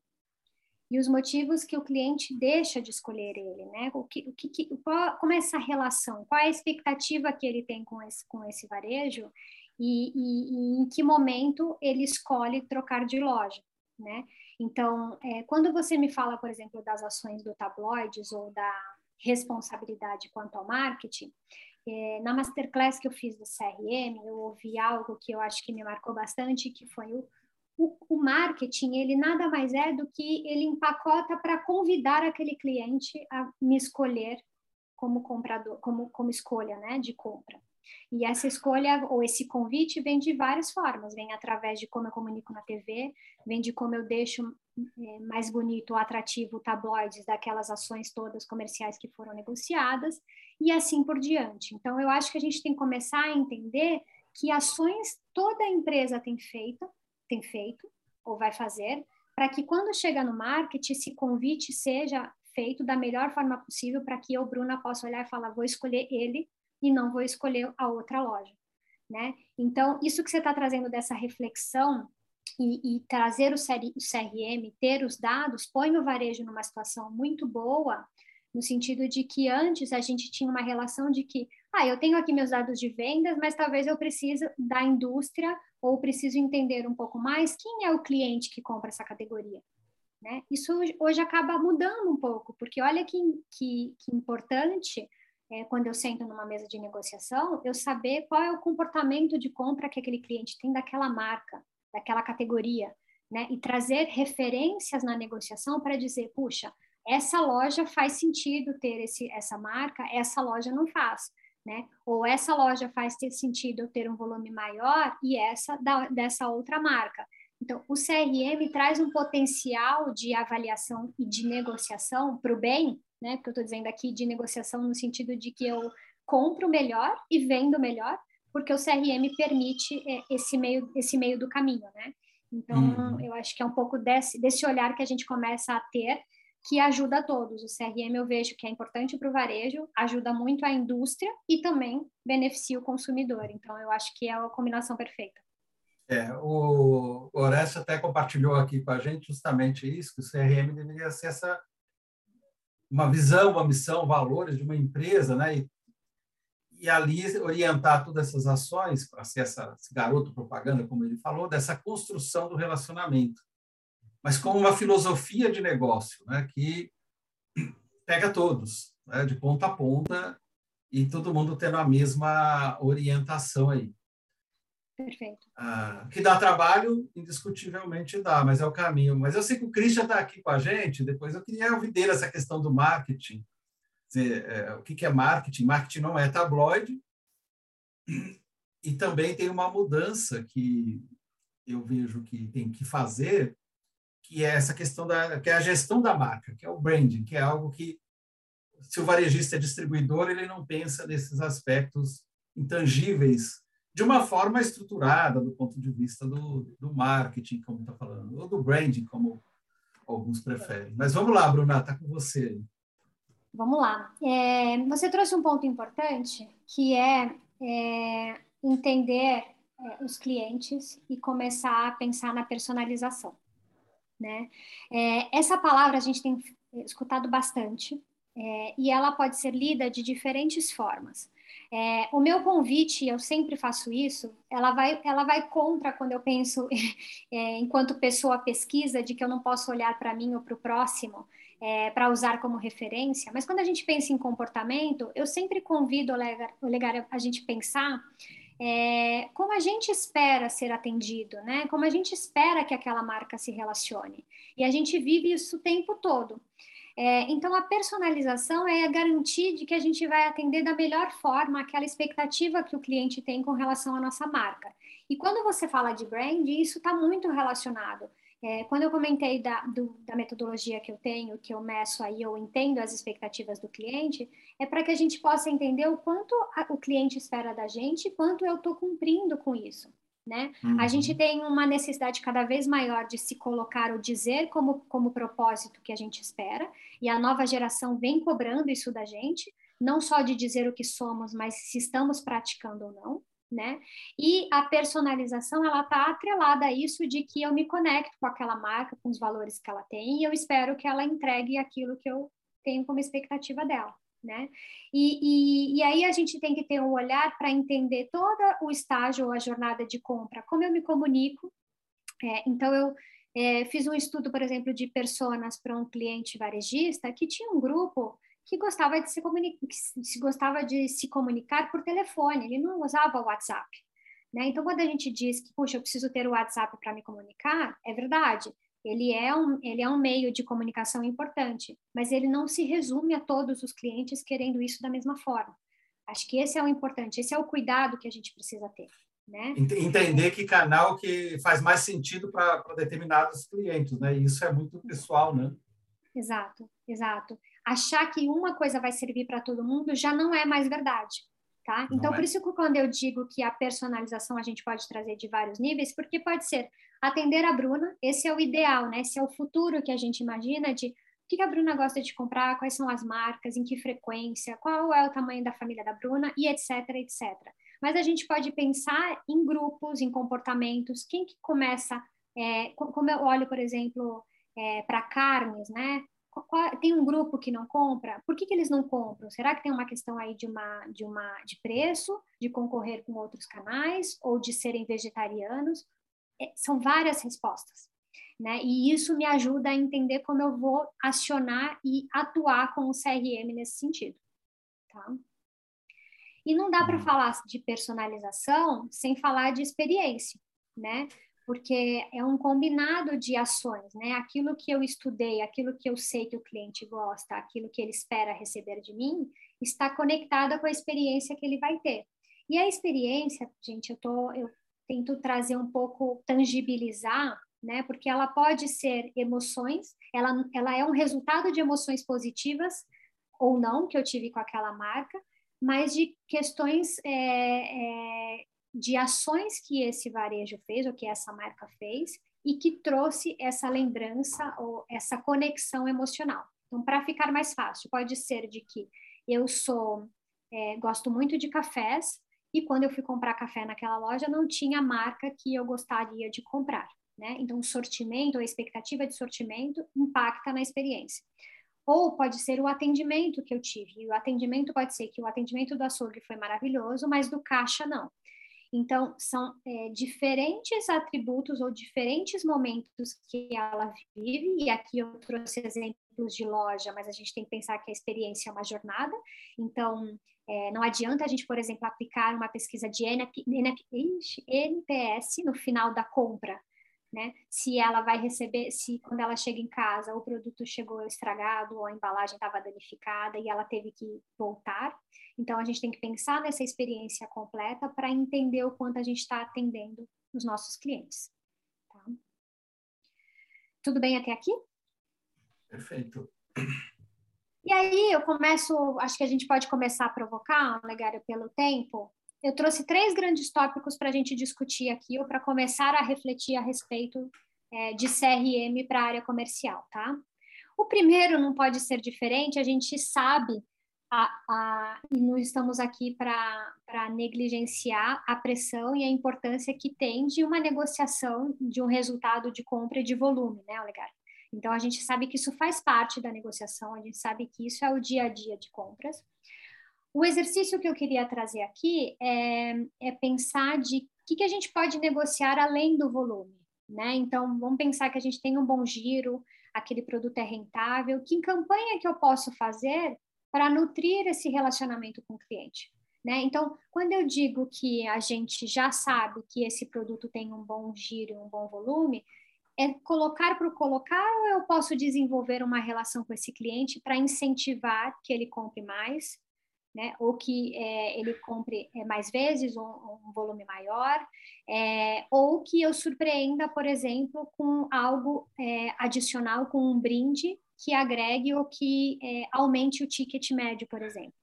S3: e os motivos que o cliente deixa de escolher ele, né? O que, o que, qual, como é essa relação? Qual é a expectativa que ele tem com esse, com esse varejo e, e, e em que momento ele escolhe trocar de loja, né? Então, é, quando você me fala, por exemplo, das ações do tabloides ou da responsabilidade quanto ao marketing, é, na masterclass que eu fiz do CRM, eu ouvi algo que eu acho que me marcou bastante, que foi o, o, o marketing, ele nada mais é do que ele empacota para convidar aquele cliente a me escolher como comprador, como, como escolha, né, de compra. E essa escolha ou esse convite vem de várias formas, vem através de como eu comunico na TV, vem de como eu deixo é, mais bonito, atrativo tabloides daquelas ações todas comerciais que foram negociadas e assim por diante. Então eu acho que a gente tem que começar a entender que ações toda empresa tem feito, tem feito ou vai fazer, para que quando chega no marketing esse convite seja feito da melhor forma possível para que eu, Bruna, possa olhar e falar, vou escolher ele e não vou escolher a outra loja, né? Então, isso que você está trazendo dessa reflexão e, e trazer o, CRM, ter os dados, põe o varejo numa situação muito boa, no sentido de que antes a gente tinha uma relação de que, ah, eu tenho aqui meus dados de vendas, mas talvez eu precise da indústria ou preciso entender um pouco mais quem é o cliente que compra essa categoria. Né? Isso hoje acaba mudando um pouco, porque olha que, que, que importante é, quando eu sento numa mesa de negociação, eu saber qual é o comportamento de compra que aquele cliente tem daquela marca, daquela categoria, né? E trazer referências na negociação para dizer, puxa, essa loja faz sentido ter esse, essa marca, essa loja não faz, né? Ou essa loja faz ter sentido ter um volume maior e essa da, dessa outra marca. Então, o CRM traz um potencial de avaliação e de negociação para o bem né? Porque eu estou dizendo aqui de negociação no sentido de que eu compro melhor e vendo melhor, porque o CRM permite é, esse meio esse meio do caminho, né? Então, uhum. eu acho que é um pouco desse, desse olhar que a gente começa a ter, que ajuda a todos. O CRM eu vejo que é importante para o varejo, ajuda muito a indústria e também beneficia o consumidor. Então, eu acho que é a combinação perfeita.
S2: É, o Orestes até compartilhou aqui com a gente justamente isso, que o CRM deveria ser essa uma visão, uma missão, valores de uma empresa, né? E, e ali orientar todas essas ações para ser essa, esse garoto propaganda, como ele falou, dessa construção do relacionamento, mas como uma filosofia de negócio, né? Que pega todos, né? de ponta a ponta e todo mundo tendo a mesma orientação aí.
S3: Perfeito.
S2: Ah, que dá trabalho, indiscutivelmente dá, mas é o caminho. Mas eu sei que o Christian está aqui com a gente, depois eu queria ouvir dele essa questão do marketing. Dizer, é, o que, que é marketing? Marketing não é tabloide. E também tem uma mudança que eu vejo que tem que fazer, que é essa questão da que é a gestão da marca, que é o branding, que é algo que se o varejista é distribuidor, ele não pensa nesses aspectos intangíveis de uma forma estruturada do ponto de vista do, do marketing, como está falando, ou do branding, como alguns preferem. Mas vamos lá, Bruna, está com você.
S3: Vamos lá. É, você trouxe um ponto importante, que é, é entender é, os clientes e começar a pensar na personalização. Né? É, essa palavra a gente tem escutado bastante, é, e ela pode ser lida de diferentes formas. É, o meu convite, eu sempre faço isso, ela vai, ela vai contra quando eu penso, é, enquanto pessoa pesquisa, de que eu não posso olhar para mim ou para o próximo é, para usar como referência, mas quando a gente pensa em comportamento, eu sempre convido o legar, a gente pensar é, como a gente espera ser atendido, né? Como a gente espera que aquela marca se relacione. E a gente vive isso o tempo todo. É, então, a personalização é a garantir de que a gente vai atender da melhor forma aquela expectativa que o cliente tem com relação à nossa marca. E quando você fala de brand, isso está muito relacionado. É, quando eu comentei da, do, da metodologia que eu tenho, que eu meço aí, eu entendo as expectativas do cliente, é para que a gente possa entender o quanto a, o cliente espera da gente e quanto eu estou cumprindo com isso. Né? Uhum. A gente tem uma necessidade cada vez maior de se colocar ou dizer como, como propósito que a gente espera, e a nova geração vem cobrando isso da gente, não só de dizer o que somos, mas se estamos praticando ou não. Né? E a personalização ela está atrelada a isso de que eu me conecto com aquela marca, com os valores que ela tem, e eu espero que ela entregue aquilo que eu tenho como expectativa dela né? E, e, e, aí a gente tem que ter um olhar para entender todo o estágio ou a jornada de compra, como eu me comunico. É, então, eu é, fiz um estudo, por exemplo, de personas para um cliente varejista que tinha um grupo que gostava de se, se gostava de se comunicar por telefone, ele não usava o WhatsApp. Né? Então, quando a gente diz que, puxa, eu preciso ter o WhatsApp para me comunicar, é verdade ele é, um, ele é um meio de comunicação importante, mas ele não se resume a todos os clientes querendo isso da mesma forma. Acho que esse é o importante, esse é o cuidado que a gente precisa ter. Né?
S2: Entender que canal que faz mais sentido para determinados clientes, né? Isso é muito pessoal, né?
S3: Exato, exato. Achar que uma coisa vai servir para todo mundo já não é mais verdade. Tá? Então, é. por isso que quando eu digo que a personalização a gente pode trazer de vários níveis, porque pode ser atender a Bruna, esse é o ideal, né? Esse é o futuro que a gente imagina de o que a Bruna gosta de comprar, quais são as marcas, em que frequência, qual é o tamanho da família da Bruna e etc, etc. Mas a gente pode pensar em grupos, em comportamentos, quem que começa, é, como eu olho, por exemplo, é, para carnes, né? Tem um grupo que não compra, por que, que eles não compram? Será que tem uma questão aí de uma, de uma de preço, de concorrer com outros canais ou de serem vegetarianos? É, são várias respostas, né? E isso me ajuda a entender como eu vou acionar e atuar com o CRM nesse sentido, tá? E não dá para uhum. falar de personalização sem falar de experiência, né? Porque é um combinado de ações, né? Aquilo que eu estudei, aquilo que eu sei que o cliente gosta, aquilo que ele espera receber de mim, está conectada com a experiência que ele vai ter. E a experiência, gente, eu tô, eu tento trazer um pouco tangibilizar, né? Porque ela pode ser emoções, ela, ela é um resultado de emoções positivas ou não que eu tive com aquela marca, mas de questões é, é, de ações que esse varejo fez, ou que essa marca fez, e que trouxe essa lembrança ou essa conexão emocional. Então, para ficar mais fácil, pode ser de que eu sou, é, gosto muito de cafés, e quando eu fui comprar café naquela loja, não tinha a marca que eu gostaria de comprar. Né? Então, o sortimento, a expectativa de sortimento impacta na experiência. Ou pode ser o atendimento que eu tive. E o atendimento pode ser que o atendimento do açougue foi maravilhoso, mas do caixa não. Então, são é, diferentes atributos ou diferentes momentos que ela vive, e aqui eu trouxe exemplos de loja, mas a gente tem que pensar que a experiência é uma jornada, então é, não adianta a gente, por exemplo, aplicar uma pesquisa de NP, NP, NPS no final da compra, né? Se ela vai receber, se quando ela chega em casa o produto chegou estragado ou a embalagem estava danificada e ela teve que voltar. Então a gente tem que pensar nessa experiência completa para entender o quanto a gente está atendendo os nossos clientes. Tá? Tudo bem até aqui?
S2: Perfeito.
S3: E aí eu começo, acho que a gente pode começar a provocar, Legário, pelo tempo, eu trouxe três grandes tópicos para a gente discutir aqui, ou para começar a refletir a respeito é, de CRM para a área comercial, tá? O primeiro não pode ser diferente, a gente sabe, a, a, e não estamos aqui para negligenciar a pressão e a importância que tem de uma negociação de um resultado de compra e de volume, né, Olegar? Então, a gente sabe que isso faz parte da negociação, a gente sabe que isso é o dia a dia de compras. O exercício que eu queria trazer aqui é, é pensar de o que, que a gente pode negociar além do volume, né? Então, vamos pensar que a gente tem um bom giro, aquele produto é rentável, que campanha que eu posso fazer para nutrir esse relacionamento com o cliente? Né? Então, quando eu digo que a gente já sabe que esse produto tem um bom giro, um bom volume, é colocar para colocar ou eu posso desenvolver uma relação com esse cliente para incentivar que ele compre mais, né? ou que é, ele compre é, mais vezes, um, um volume maior, é, ou que eu surpreenda, por exemplo, com algo é, adicional, com um brinde que agregue ou que é, aumente o ticket médio, por exemplo.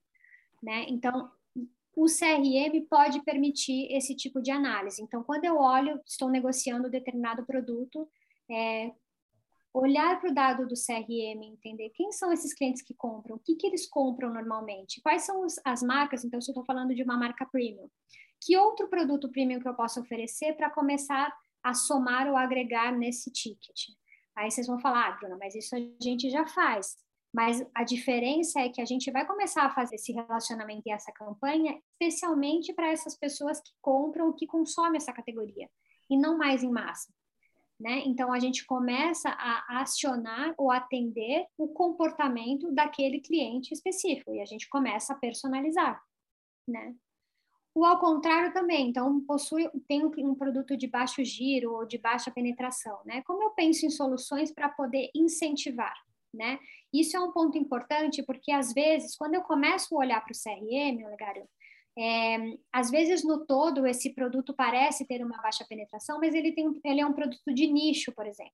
S3: Né? Então, o CRM pode permitir esse tipo de análise. Então, quando eu olho, estou negociando determinado produto, é, olhar para o dado do CRM, entender quem são esses clientes que compram, o que, que eles compram normalmente, quais são os, as marcas, então, se eu estou falando de uma marca premium, que outro produto premium que eu posso oferecer para começar a somar ou agregar nesse ticket? Aí vocês vão falar, ah, Bruna, mas isso a gente já faz. Mas a diferença é que a gente vai começar a fazer esse relacionamento e essa campanha, especialmente para essas pessoas que compram, que consomem essa categoria, e não mais em massa. Né? Então, a gente começa a acionar ou atender o comportamento daquele cliente específico, e a gente começa a personalizar. Né? O ao contrário também, então possui, tem um, produto de baixo giro ou de baixa penetração, né? Como eu penso em soluções para poder incentivar? né? Isso é um ponto importante porque às vezes, quando eu começo a olhar para o CRM, Olegário, é, às vezes no todo esse produto parece ter uma baixa penetração, mas ele tem ele é um produto de nicho, por exemplo.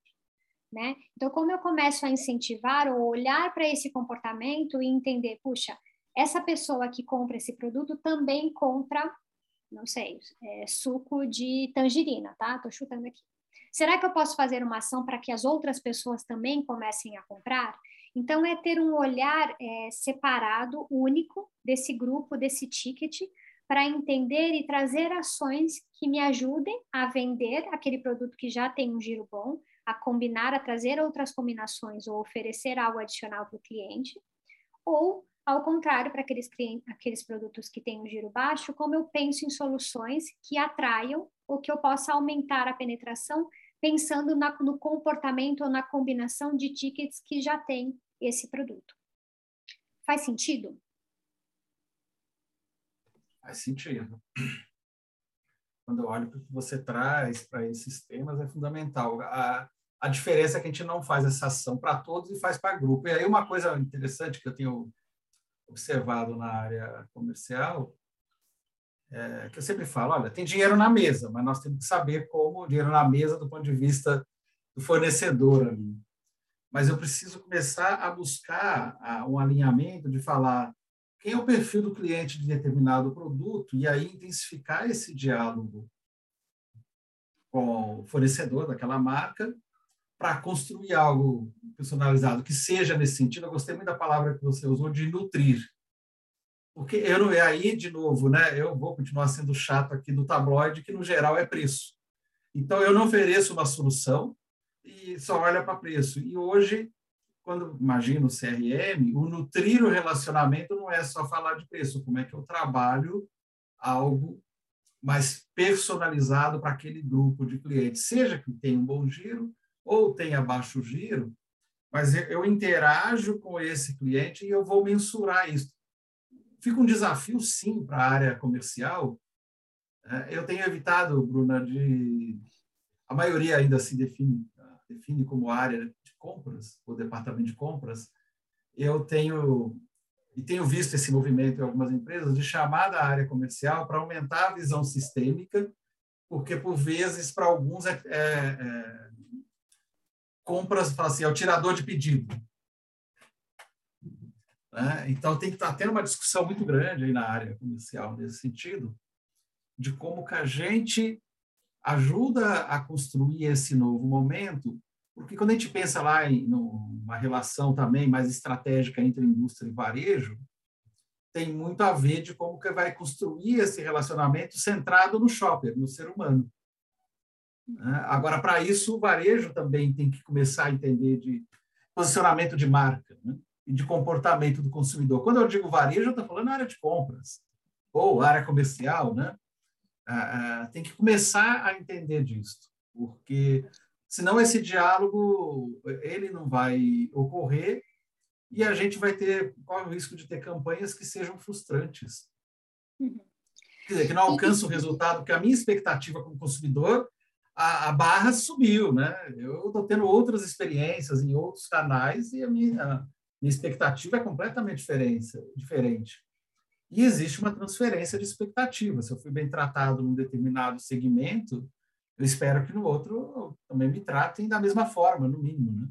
S3: Né? Então, como eu começo a incentivar ou olhar para esse comportamento e entender, puxa, essa pessoa que compra esse produto também compra, não sei, é, suco de tangerina, tá? Tô chutando aqui. Será que eu posso fazer uma ação para que as outras pessoas também comecem a comprar? Então, é ter um olhar é, separado, único, desse grupo, desse ticket, para entender e trazer ações que me ajudem a vender aquele produto que já tem um giro bom, a combinar, a trazer outras combinações ou oferecer algo adicional para o cliente, ou, ao contrário, para aqueles, aqueles produtos que têm um giro baixo, como eu penso em soluções que atraiam ou que eu possa aumentar a penetração pensando na, no comportamento ou na combinação de tickets que já tem esse produto. Faz sentido?
S2: Faz sentido. Quando eu olho para o que você traz para esses temas, é fundamental. A, a diferença é que a gente não faz essa ação para todos e faz para grupo. E aí, uma coisa interessante que eu tenho observado na área comercial é, que eu sempre falo, olha, tem dinheiro na mesa, mas nós temos que saber como o dinheiro na mesa do ponto de vista do fornecedor ali. Mas eu preciso começar a buscar um alinhamento de falar quem é o perfil do cliente de determinado produto e aí intensificar esse diálogo com o fornecedor daquela marca para construir algo personalizado que seja nesse sentido. Eu gostei muito da palavra que você usou de nutrir. Porque eu não, aí, de novo, né, eu vou continuar sendo chato aqui do tabloide, que no geral é preço. Então, eu não ofereço uma solução e só olha para preço. E hoje, quando imagino o CRM, o nutrir o relacionamento não é só falar de preço, como é que eu trabalho algo mais personalizado para aquele grupo de clientes, seja que tenha um bom giro ou tenha baixo giro, mas eu interajo com esse cliente e eu vou mensurar isso fica um desafio, sim, para a área comercial. É, eu tenho evitado, Bruna, de. A maioria ainda se define, define como área de compras, ou departamento de compras. Eu tenho. E tenho visto esse movimento em algumas empresas de chamar da área comercial para aumentar a visão sistêmica, porque, por vezes, para alguns, é, é, é compras, fala assim, é o tirador de pedido. Né? Então, tem que estar tá tendo uma discussão muito grande aí na área comercial nesse sentido, de como que a gente ajuda a construir esse novo momento, porque quando a gente pensa lá em uma relação também mais estratégica entre indústria e varejo, tem muito a ver de como que vai construir esse relacionamento centrado no shopper, no ser humano. Né? Agora, para isso, o varejo também tem que começar a entender de posicionamento de marca. Né? e de comportamento do consumidor. Quando eu digo varejo, eu estou falando área de compras ou área comercial, né? Ah, tem que começar a entender disso, porque senão esse diálogo ele não vai ocorrer e a gente vai ter qual o risco de ter campanhas que sejam frustrantes. Uhum. Quer dizer, que não alcança o resultado, porque a minha expectativa como consumidor, a, a barra subiu, né? Eu estou tendo outras experiências em outros canais e a minha, a minha expectativa é completamente diferente, diferente. E existe uma transferência de expectativa. Se eu fui bem tratado num determinado segmento, eu espero que no outro também me tratem da mesma forma, no mínimo, né?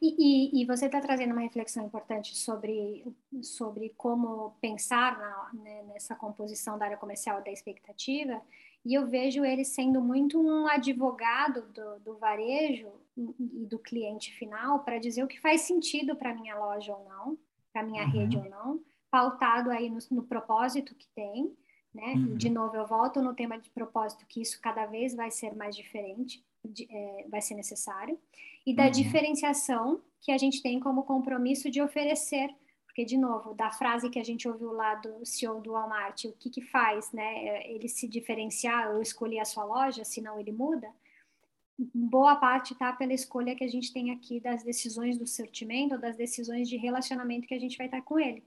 S3: E, e, e você está trazendo uma reflexão importante sobre, sobre como pensar na, né, nessa composição da área comercial da expectativa, e eu vejo ele sendo muito um advogado do, do varejo e do cliente final para dizer o que faz sentido para minha loja ou não, para minha uhum. rede ou não, pautado aí no, no propósito que tem, né? Uhum. De novo, eu volto no tema de propósito, que isso cada vez vai ser mais diferente, de, é, vai ser necessário e da uhum. diferenciação que a gente tem como compromisso de oferecer. Porque, de novo, da frase que a gente ouviu lá do CEO do Walmart, o que, que faz né, ele se diferenciar ou escolher a sua loja, senão ele muda, boa parte está pela escolha que a gente tem aqui das decisões do sortimento, das decisões de relacionamento que a gente vai estar com ele.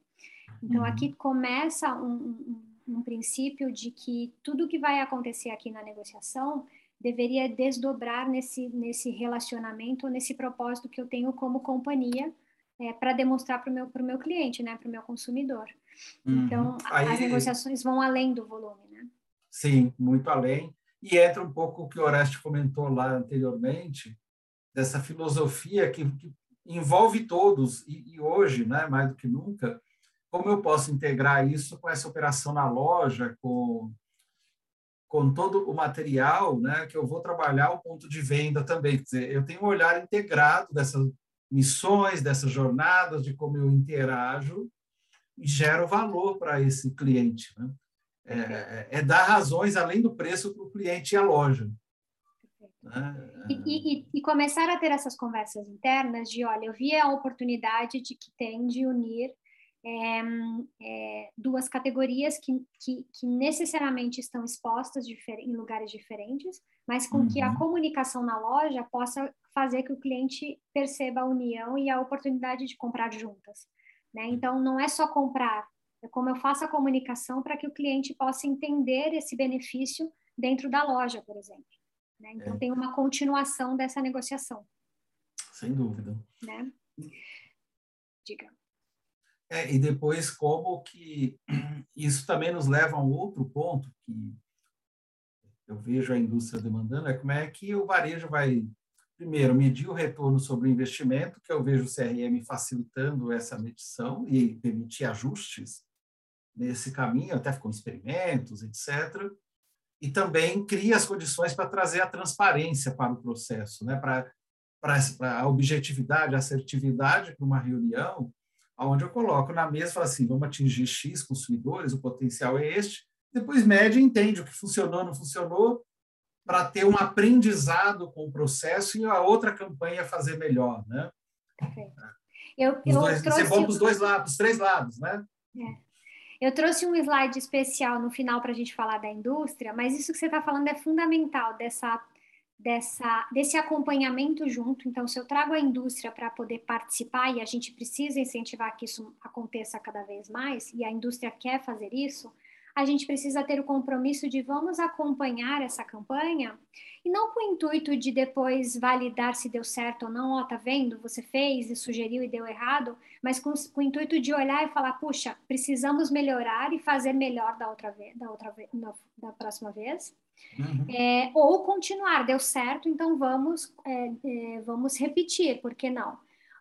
S3: Então, uhum. aqui começa um, um, um princípio de que tudo que vai acontecer aqui na negociação deveria desdobrar nesse, nesse relacionamento, nesse propósito que eu tenho como companhia, é, para demonstrar para o meu, meu cliente, né, para o meu consumidor. Uhum. Então, Aí, as negociações vão além do volume, né?
S2: Sim, muito além. E entra um pouco o que o Oreste comentou lá anteriormente, dessa filosofia que, que envolve todos, e, e, hoje, né, mais do que nunca, como eu posso integrar isso com essa operação na loja, com com todo o material, né, que eu vou trabalhar o ponto de venda também. Quer dizer, eu tenho um olhar integrado dessas missões, dessas jornadas, de como eu interajo e gero valor para esse cliente. Né? É, é, é, dar razões além do preço para o cliente e a loja.
S3: Né? E, e, e, começar a ter essas conversas internas de, olha, eu vi a oportunidade de que tem de unir é, é, duas categorias que, que, que, necessariamente estão expostas em lugares diferentes, mas com uhum. que a uhum. comunicação na loja possa fazer que o cliente perceba a união e a oportunidade de comprar juntas. Né? Então, não é só comprar, é como eu faço a comunicação para que o cliente possa entender esse benefício dentro da loja, por exemplo. Né? Então, é. tem uma continuação dessa negociação.
S2: Sem dúvida.
S3: Né? Diga.
S2: É, e depois como que isso também nos leva a um outro ponto que eu vejo a indústria demandando, é como é que o varejo vai, primeiro, medir o retorno sobre o investimento, que eu vejo o CRM facilitando essa medição e permitir ajustes nesse caminho, até com experimentos, etc. E também cria as condições para trazer a transparência para o processo, né? para, para a objetividade, a assertividade para uma reunião, onde eu coloco na mesa e falo assim, vamos atingir X consumidores, o potencial é este, depois mede e entende o que funcionou, não funcionou, para ter um aprendizado com o processo e a outra campanha fazer melhor, né? Eu, eu dois, trouxe... Bom para os dois lados, os três lados, né?
S3: É. Eu trouxe um slide especial no final para a gente falar da indústria, mas isso que você está falando é fundamental, dessa dessa, desse acompanhamento junto. Então, se eu trago a indústria para poder participar, e a gente precisa incentivar que isso aconteça cada vez mais, e a indústria quer fazer isso, a gente precisa ter o compromisso de vamos acompanhar essa campanha, e não com o intuito de depois validar se deu certo ou não, ó, oh, tá vendo, você fez e sugeriu e deu errado, mas com, com o intuito de olhar e falar, puxa, precisamos melhorar e fazer melhor da outra vez, da outra vez, da próxima vez. Uhum. É, ou continuar, deu certo, então vamos, é, é, vamos repetir, por que não?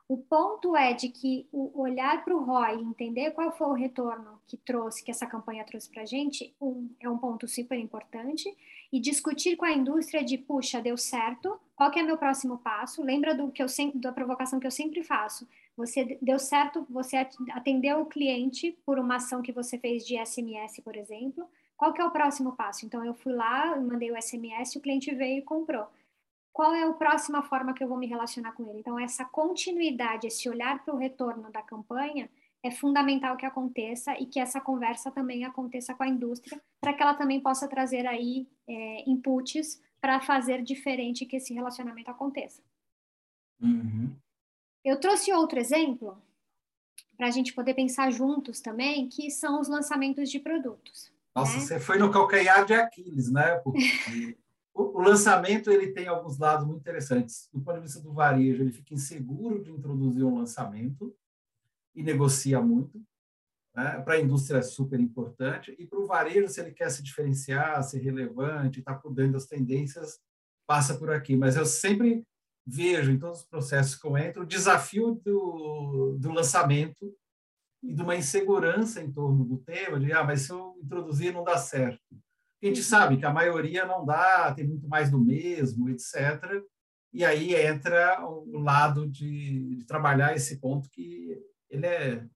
S3: O ponto é de que o olhar para o ROI, entender qual foi o retorno que trouxe, que essa campanha trouxe para a gente, um, é um ponto super importante, e discutir com a indústria de, puxa, deu certo, qual que é meu próximo passo? Lembra do que eu sempre, da provocação que eu sempre faço. Você deu certo, você atendeu o cliente por uma ação que você fez de SMS, por exemplo, qual que é o próximo passo? Então, eu fui lá, mandei o SMS, o cliente veio e comprou. Qual é a próxima forma que eu vou me relacionar com ele? Então, essa continuidade, esse olhar para o retorno da campanha, é fundamental que aconteça e que essa conversa também aconteça com a indústria, para que ela também possa trazer aí é, inputs para fazer diferente que esse relacionamento aconteça.
S2: Uhum.
S3: Eu trouxe outro exemplo para a gente poder pensar juntos também, que são os lançamentos de produtos.
S2: Nossa,
S3: né?
S2: você foi no calcanhar de Aquiles, né? Porque o, lançamento ele tem alguns lados muito interessantes. Do ponto de vista do varejo, ele fica inseguro de introduzir um lançamento e negocia muito. Né? Para a indústria é super importante. E para o varejo, se ele quer se diferenciar, ser relevante, estar tá por dentro das tendências, passa por aqui. Mas eu sempre vejo em todos os processos que eu entro o desafio do, do lançamento e de uma insegurança em torno do tema, de, ah, mas se eu introduzir não dá certo. A gente sabe que a maioria não dá, tem muito mais do mesmo, etc. E aí entra o lado de, de trabalhar esse ponto que ele é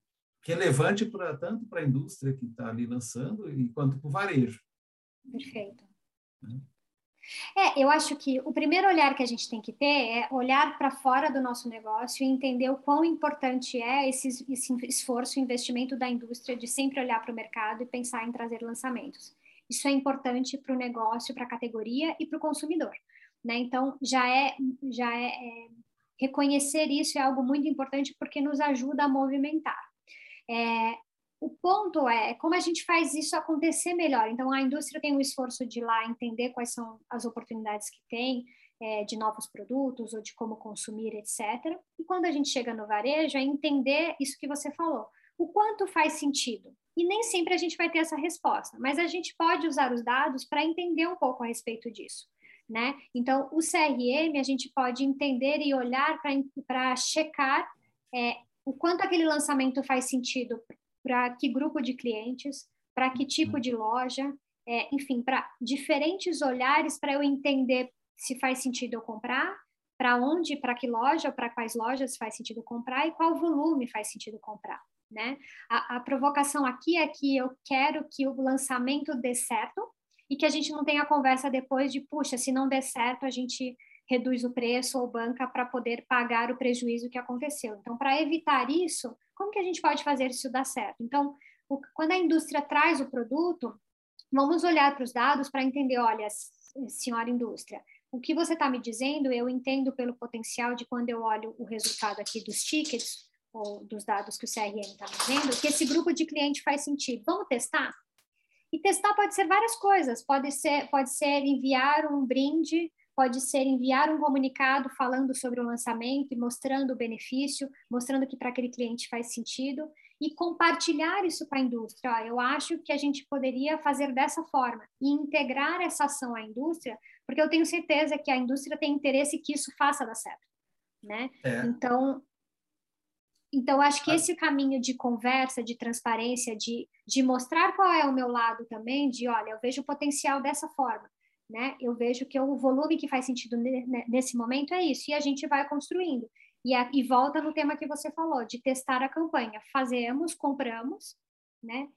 S2: relevante para tanto para a indústria que está ali lançando, quanto para o varejo.
S3: Perfeito. Né? É, eu acho que o primeiro olhar que a gente tem que ter é olhar para fora do nosso negócio e entender o quão importante é esse, esse esforço, investimento da indústria de sempre olhar para o mercado e pensar em trazer lançamentos. Isso é importante para o negócio, para a categoria e para o consumidor. Né? Então, já é, já é, é, reconhecer isso é algo muito importante porque nos ajuda a movimentar. É, o ponto é como a gente faz isso acontecer melhor. Então, a indústria tem um esforço de ir lá entender quais são as oportunidades que tem é, de novos produtos ou de como consumir, etc. E quando a gente chega no varejo, é entender isso que você falou. O quanto faz sentido? E nem sempre a gente vai ter essa resposta, mas a gente pode usar os dados para entender um pouco a respeito disso. Né? Então, o CRM a gente pode entender e olhar para checar é, o quanto aquele lançamento faz sentido para que grupo de clientes, para que tipo uhum. de loja, é, enfim, para diferentes olhares para eu entender se faz sentido eu comprar, para onde, para que loja, para quais lojas faz sentido comprar e qual volume faz sentido comprar. Né? A, a provocação aqui é que eu quero que o lançamento dê certo e que a gente não tenha conversa depois de, puxa, se não der certo, a gente reduz o preço ou banca para poder pagar o prejuízo que aconteceu. Então, para evitar isso, como que a gente pode fazer isso dar certo? Então, o, quando a indústria traz o produto, vamos olhar para os dados para entender, olha, senhora indústria, o que você está me dizendo, eu entendo pelo potencial de quando eu olho o resultado aqui dos tickets, ou dos dados que o CRM está dizendo, que esse grupo de cliente faz sentido. Vamos testar? E testar pode ser várias coisas. Pode ser, pode ser enviar um brinde pode ser enviar um comunicado falando sobre o lançamento e mostrando o benefício, mostrando que para aquele cliente faz sentido e compartilhar isso com a indústria. Ó, eu acho que a gente poderia fazer dessa forma e integrar essa ação à indústria, porque eu tenho certeza que a indústria tem interesse que isso faça dar certo, né? É. Então, então acho que esse caminho de conversa, de transparência, de, de mostrar qual é o meu lado também, de olha, eu vejo o potencial dessa forma né? Eu vejo que o volume que faz sentido nesse momento é isso, e a gente vai construindo. E, a, e volta no tema que você falou, de testar a campanha. Fazemos, compramos, né?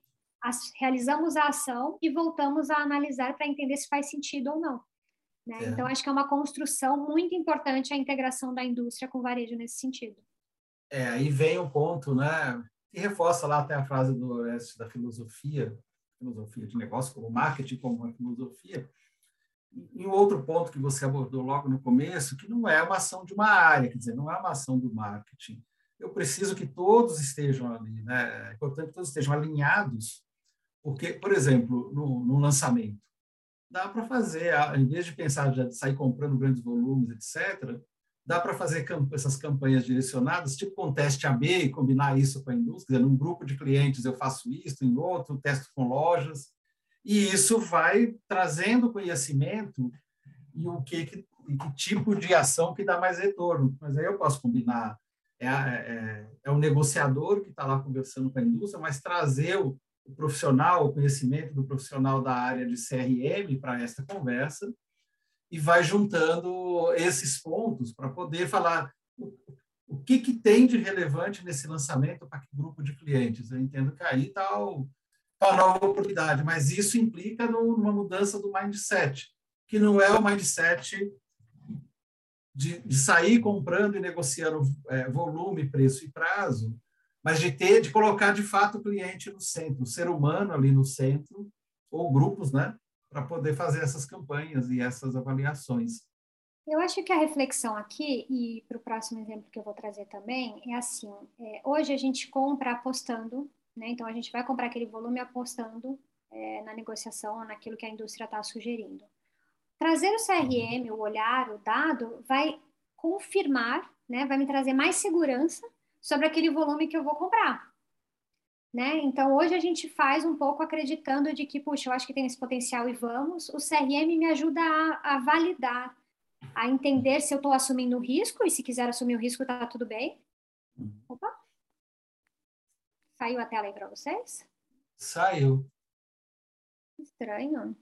S3: As, realizamos a ação e voltamos a analisar para entender se faz sentido ou não. Né? É. Então, acho que é uma construção muito importante a integração da indústria com o varejo nesse sentido.
S2: É, aí vem o um ponto, né? E reforça lá até a frase do Oeste da filosofia, filosofia de negócio, como marketing, como uma filosofia, e um outro ponto que você abordou logo no começo, que não é uma ação de uma área, quer dizer, não é uma ação do marketing. Eu preciso que todos estejam ali, né? É importante que todos estejam alinhados, porque, por exemplo, no, no lançamento, dá para fazer, em vez de pensar de sair comprando grandes volumes, etc., dá para fazer essas campanhas direcionadas, tipo com teste AB e combinar isso com a indústria. Num grupo de clientes eu faço isso, em outro testo com lojas. E isso vai trazendo conhecimento e o que, que, que tipo de ação que dá mais retorno. Mas aí eu posso combinar. É, é, é o negociador que está lá conversando com a indústria, mas trazer o, o profissional, o conhecimento do profissional da área de CRM para esta conversa e vai juntando esses pontos para poder falar o, que, que tem de relevante nesse lançamento para que grupo de clientes. Eu entendo que aí está o, uma nova oportunidade, mas isso implica numa mudança do mindset, que não é o mindset de, de sair comprando e negociando é, volume, preço e prazo, mas de ter, de colocar de fato o cliente no centro, o ser humano ali no centro, ou grupos, né, para poder fazer essas campanhas e essas avaliações.
S3: Eu acho que a reflexão aqui, e para o próximo exemplo que eu vou trazer também, é assim: é, hoje a gente compra apostando, né? Então a gente vai comprar aquele volume apostando é, na negociação, naquilo que a indústria está sugerindo. Trazer o CRM, o olhar, o dado, vai confirmar, né? Vai me trazer mais segurança sobre aquele volume que eu vou comprar. Né? Então, hoje a gente faz um pouco acreditando de que, puxa, eu acho que tem esse potencial e vamos. O CRM me ajuda a, a validar a entender se eu estou assumindo o risco, e se quiser assumir o risco, está tudo bem. Opa! Saiu a tela aí para vocês?
S2: Saiu.
S3: Estranho.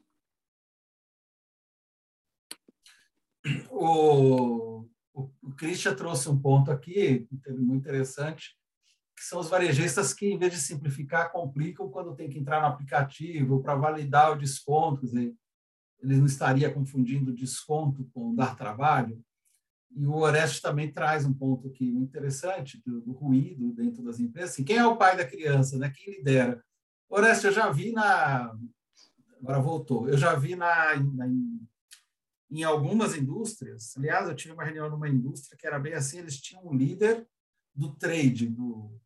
S2: O, o, o Christian trouxe um ponto aqui, muito interessante, que são os varejistas que, em vez de simplificar, complicam quando tem que entrar no aplicativo para validar o desconto. Dizer, ele não estaria confundindo desconto com dar trabalho. E o Oreste também traz um ponto aqui interessante do, do, ruído dentro das empresas. Assim, quem é o pai da criança? Né? Quem lidera? Oreste, eu já vi na... Agora voltou. Eu já vi na, na em algumas indústrias. Aliás, eu tive uma reunião numa indústria que era bem assim, eles tinham um líder do trade, do,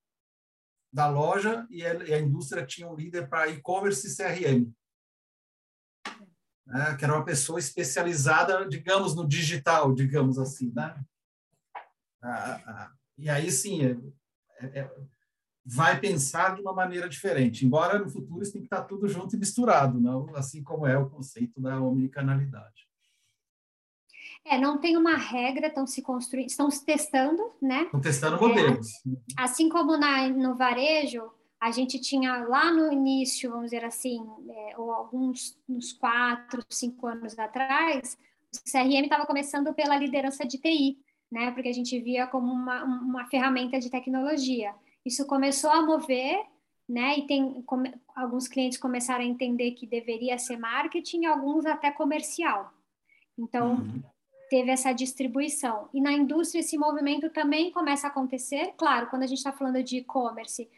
S2: da loja, e a, indústria tinha um líder para e-commerce e CRM né, que era uma pessoa especializada, digamos, no digital, digamos assim, né? Ah, ah, e aí sim, é, é, vai pensar de uma maneira diferente, embora no futuro isso tem que estar tudo junto e misturado, não? assim como é o conceito da omnicanalidade.
S3: É, não tem uma regra, estão se construindo, estão se testando, né?
S2: Estão testando modelos.
S3: É, assim como na, no varejo, a gente tinha lá no início, vamos dizer assim, é, ou alguns uns quatro, cinco anos atrás, o CRM estava começando pela liderança de TI, né? Porque a gente via como uma, uma ferramenta de tecnologia. Isso começou a mover, né? E tem come, alguns clientes começaram a entender que deveria ser marketing, alguns até comercial. Então uhum. Teve essa distribuição. E na indústria esse movimento também começa a acontecer. Claro, quando a gente está falando de e-commerce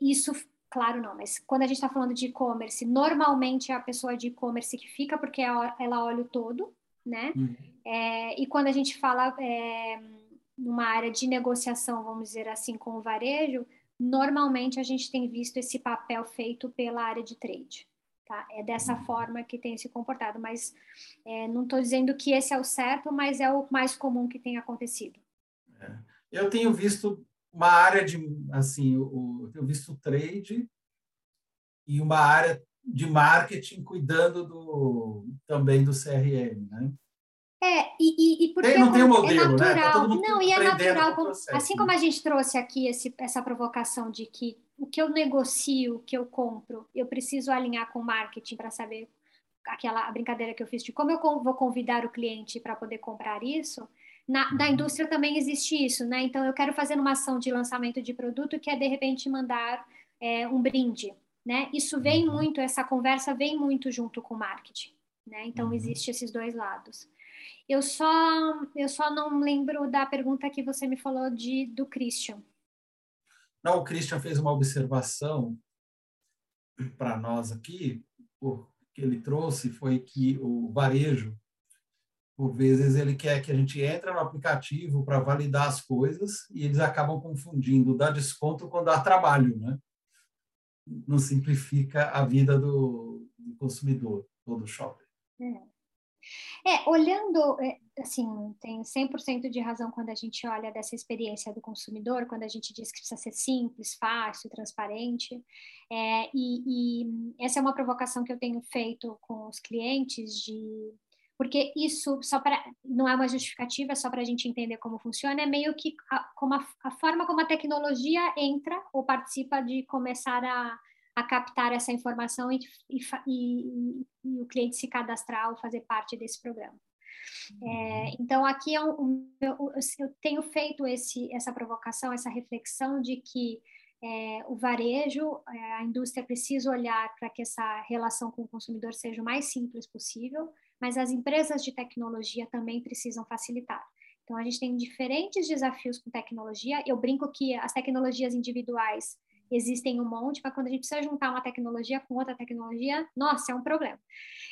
S3: isso, claro não, mas quando a gente está falando de e-commerce, normalmente é a pessoa de e-commerce que fica, porque ela olha o todo, né? Uhum. É, e quando a gente fala é, numa área de negociação, vamos dizer assim, com o varejo, normalmente a gente tem visto esse papel feito pela área de trade. Tá? É dessa forma que tem se comportado, mas é, não estou dizendo que esse é o certo, mas é o mais comum que tem acontecido.
S2: É. Eu tenho visto uma área de, assim, o, eu tenho visto trade e uma área de marketing cuidando do, também do CRM, né?
S3: É, e, e, e porque
S2: tem, não tem um modelo,
S3: é natural,
S2: né? Tá
S3: não, e é natural, como, assim como a gente trouxe aqui esse, essa provocação de que o que eu negocio, o que eu compro, eu preciso alinhar com o marketing para saber aquela brincadeira que eu fiz de como eu vou convidar o cliente para poder comprar isso, na, na uhum. indústria também existe isso, né? Então, eu quero fazer uma ação de lançamento de produto que é, de repente, mandar é, um brinde, né? Isso vem uhum. muito, essa conversa vem muito junto com o marketing, né? Então, uhum. existe esses dois lados. Eu só, eu só não lembro da pergunta que você me falou de, do Christian.
S2: Não, o Christian fez uma observação para nós aqui, que ele trouxe foi que o varejo por vezes ele quer que a gente entre no aplicativo para validar as coisas e eles acabam confundindo dar desconto com dar trabalho, né? Não simplifica a vida do, do consumidor ou do shopping.
S3: É. É, olhando, é, assim, tem 100% de razão quando a gente olha dessa experiência do consumidor, quando a gente diz que precisa ser simples, fácil, transparente. É, e, e, essa é uma provocação que eu tenho feito com os clientes de porque isso só para não é uma justificativa, é só para a gente entender como funciona, é meio que a, como a, a, forma como a tecnologia entra ou participa de começar a, a captar essa informação e, e, e, e, o cliente se cadastrar ou fazer parte desse programa. É, uhum. então aqui é um, eu, eu tenho feito esse, essa provocação, essa reflexão de que é, o varejo, é, a indústria precisa olhar para que essa relação com o consumidor seja o mais simples possível, mas as empresas de tecnologia também precisam facilitar. Então, a gente tem diferentes desafios com tecnologia. Eu brinco que as tecnologias individuais existem um monte, mas quando a gente precisa juntar uma tecnologia com outra tecnologia, nossa, é um problema.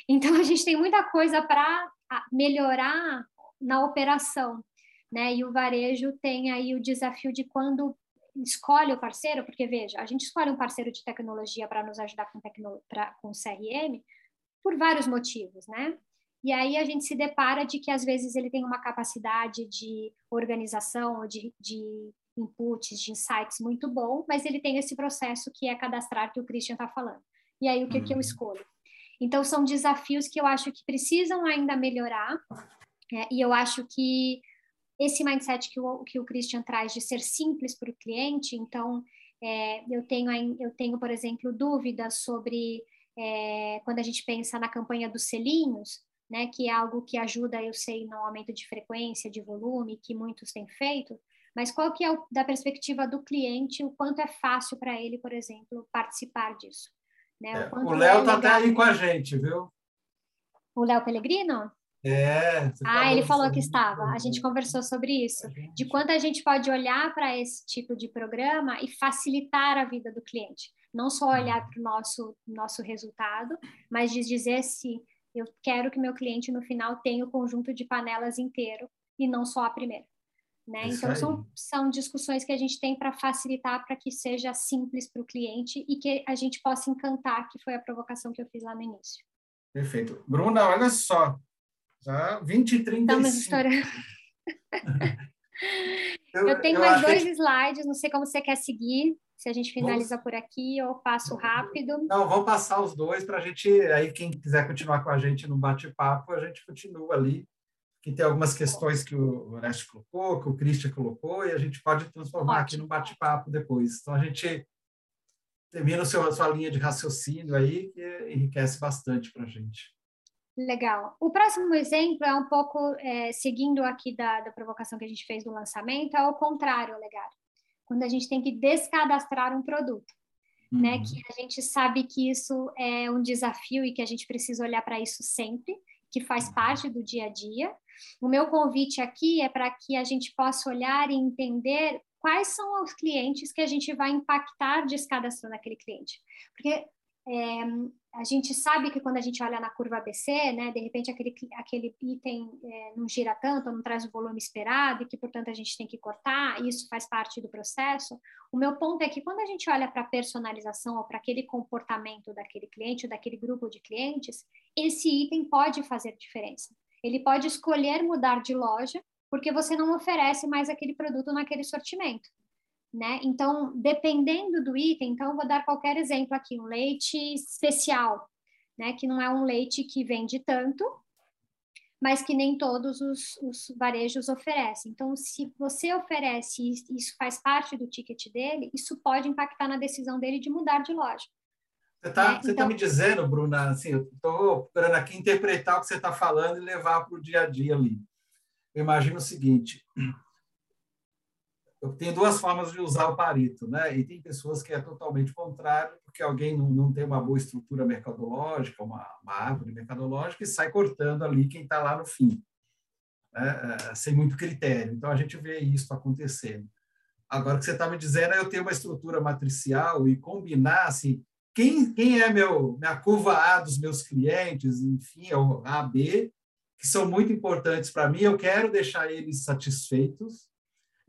S3: Então, a gente tem muita coisa para melhorar na operação, né? E o varejo tem aí o desafio de quando escolhe o parceiro, porque veja, a gente escolhe um parceiro de tecnologia para nos ajudar com, tecno, pra, com CRM por vários motivos, né? E aí a gente se depara de que às vezes ele tem uma capacidade de organização ou de, de inputs, de insights muito bom, mas ele tem esse processo que é cadastrar que o Christian está falando. E aí o que, uhum. que eu uhum. escolho? Então são desafios que eu acho que precisam ainda melhorar, é, e eu acho que esse mindset que o, que o Christian traz de ser simples para o cliente, então é, eu, tenho, eu tenho, por exemplo, dúvidas sobre é, quando a gente pensa na campanha dos selinhos, né, que é algo que ajuda, eu sei, no aumento de frequência, de volume, que muitos têm feito, mas qual que é, o, da perspectiva do cliente, o quanto é fácil para ele, por exemplo, participar disso?
S2: Né? O, é, o Léo está é até aí com a gente, viu?
S3: O Léo Pellegrino?
S2: É.
S3: Ah, ele falou que estava. A gente conversou sobre isso. De quanto a gente pode olhar para esse tipo de programa e facilitar a vida do cliente. Não só olhar para o nosso, nosso resultado, mas de dizer se eu quero que meu cliente no final tenha o conjunto de panelas inteiro e não só a primeira. Né? Então, são, são discussões que a gente tem para facilitar para que seja simples para o cliente e que a gente possa encantar, que foi a provocação que eu fiz lá no início.
S2: Perfeito. Bruna, olha só, já 20 e 35. Estamos
S3: estourando. eu, eu tenho eu mais dois que... slides, não sei como você quer seguir se a gente finaliza vamos... por aqui ou passo rápido.
S2: Não, vamos passar os dois para a gente, aí quem quiser continuar com a gente no bate-papo, a gente continua ali, que tem algumas questões que o Orestes colocou, que o Christian colocou, e a gente pode transformar Ótimo. aqui no bate-papo depois. Então, a gente termina a sua linha de raciocínio aí, que enriquece bastante para a gente.
S3: Legal. O próximo exemplo é um pouco é, seguindo aqui da, da provocação que a gente fez do lançamento, é o contrário, legal quando a gente tem que descadastrar um produto. Né, uhum. Né, que a gente sabe que isso é um desafio e que a gente precisa olhar para isso sempre, que faz parte do dia a dia. O meu convite aqui é para que a gente possa olhar e entender quais são os clientes que a gente vai impactar descadastrando aquele cliente. Porque é, a gente sabe que quando a gente olha na curva ABC, né, de repente aquele, aquele item é, não gira tanto, não traz o volume esperado, e que, portanto, a gente tem que cortar, isso faz parte do processo. O meu ponto é que quando a gente olha para a personalização ou para aquele comportamento daquele cliente ou daquele grupo de clientes, esse item pode fazer diferença. Ele pode escolher mudar de loja porque você não oferece mais aquele produto naquele sortimento né? Então, dependendo do item, então vou dar qualquer exemplo aqui, um leite especial, né? Que não é um leite que vende tanto, mas que nem todos os, os varejos oferecem. Então, se você oferece e isso faz parte do ticket dele, isso pode impactar na decisão dele de mudar de loja.
S2: Você está né? tá então, me dizendo, Bruna, assim, eu estou procurando aqui interpretar o que você está falando e levar para o dia a dia ali. Eu imagino o seguinte: eu tenho duas formas de usar o Pareto, né? E tem pessoas que é totalmente contrário, porque alguém não, não tem uma boa estrutura mercadológica, uma, uma árvore mercadológica, e sai cortando ali quem está lá no fim, né? É, sem muito critério. Então, a gente vê isso acontecendo. Agora, o que você está me dizendo é eu ter uma estrutura matricial e combinar, assim, quem, quem é meu, minha curva A dos meus clientes, enfim, é o A, B, que são muito importantes para mim, eu quero deixar eles satisfeitos,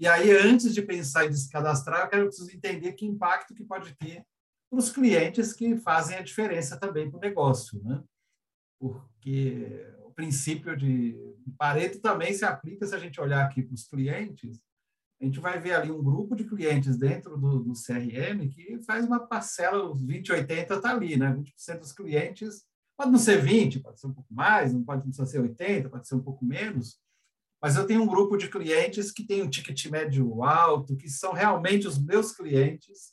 S2: e aí, antes de pensar em descadastrar, eu quero preciso entender que impacto que pode ter para os clientes que fazem a diferença também para o negócio, né? Porque o princípio de Pareto também se aplica se a gente olhar aqui para os clientes, a gente vai ver ali um grupo de clientes dentro do, do CRM que faz uma parcela, os 20, 80 está ali, né? 20% dos clientes, pode não ser 20, pode ser um pouco mais, não pode não ser 80, pode ser um pouco menos, mas eu tenho um grupo de clientes que tem um ticket médio alto, que são realmente os meus clientes,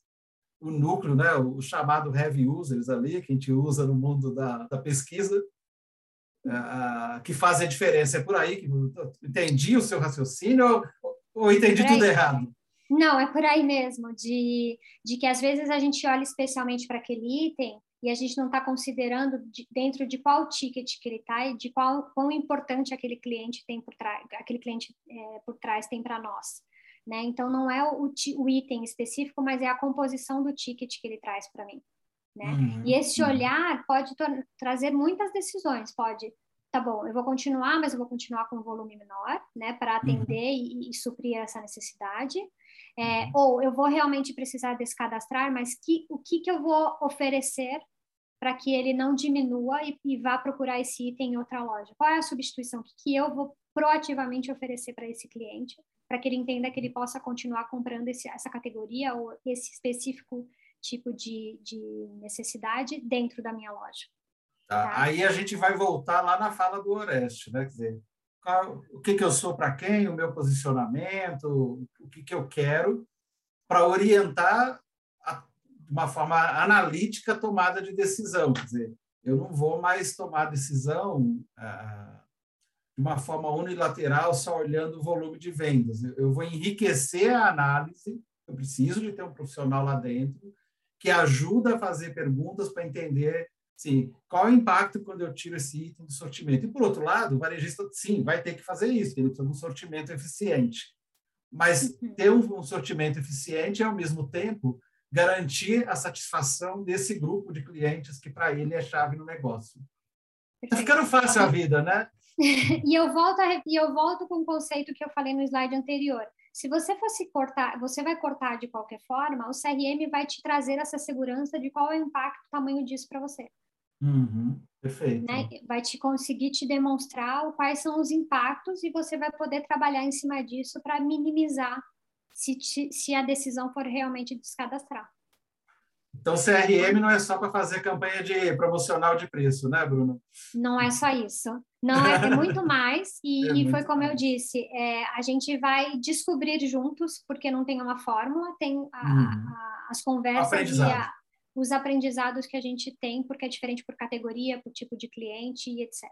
S2: o núcleo, né, o chamado heavy users ali, que a gente usa no mundo da, da pesquisa, uh, que fazem a diferença. É por aí que entendi o seu raciocínio ou, ou entendi tudo errado?
S3: Não, é por aí mesmo, de, de que às vezes a gente olha especialmente para aquele item e a gente não está considerando de, dentro de qual ticket que ele está e de qual quão importante aquele cliente tem por trás, aquele cliente é, por trás tem para nós. Né? Então não é o, o, item específico, mas é a composição do ticket que ele traz para mim. Né? Uhum, e esse uhum. olhar pode trazer muitas decisões, pode tá bom, eu vou continuar, mas eu vou continuar com um volume menor, né, para uhum. atender uhum. e, e, suprir essa necessidade. É, uhum. Ou eu vou realmente precisar desse cadastrar, mas que, o que, que eu vou oferecer para que ele não diminua e, e, vá procurar esse item em outra loja? Qual é a substituição que, que eu vou proativamente oferecer para esse cliente, para que ele entenda que ele possa continuar comprando esse, essa categoria ou esse específico tipo de, de necessidade dentro da minha loja?
S2: Tá? Tá. Aí a gente vai voltar lá na fala do Oreste, né? Quer dizer, o que, que eu sou para quem, o meu posicionamento, o que, que eu quero, para orientar a, de uma forma analítica a tomada de decisão. Quer dizer, eu não vou mais tomar decisão ah, de uma forma unilateral, só olhando o volume de vendas. Eu vou enriquecer a análise, eu preciso de ter um profissional lá dentro que ajuda a fazer perguntas para entender Sim. Qual é o impacto quando eu tiro esse item do sortimento? E, por outro lado, o varejista, sim, vai ter que fazer isso, ele precisa de um sortimento eficiente. Mas uhum. ter um, sortimento eficiente é, ao mesmo tempo, garantir a satisfação desse grupo de clientes que, para ele, é chave no negócio. Está ficando fácil a vida, né?
S3: e eu volto a, e eu volto com o conceito que eu falei no slide anterior. Se você fosse cortar, você vai cortar de qualquer forma, o CRM vai te trazer essa segurança de qual é o impacto, o tamanho disso para você.
S2: Uhum, perfeito.
S3: Né? Vai te conseguir te demonstrar quais são os impactos e você vai poder trabalhar em cima disso para minimizar se, te, se a decisão for realmente descadastrar.
S2: Então, CRM não é só para fazer campanha de promocional de preço, né, Bruno?
S3: Não é só isso. Não é, é muito mais. E, é e foi como mais. eu disse, é, a gente vai descobrir juntos, porque não tem uma fórmula, tem a, uhum. a, as conversas e a, os aprendizados que a gente tem, porque é diferente por categoria, por tipo de cliente e etc.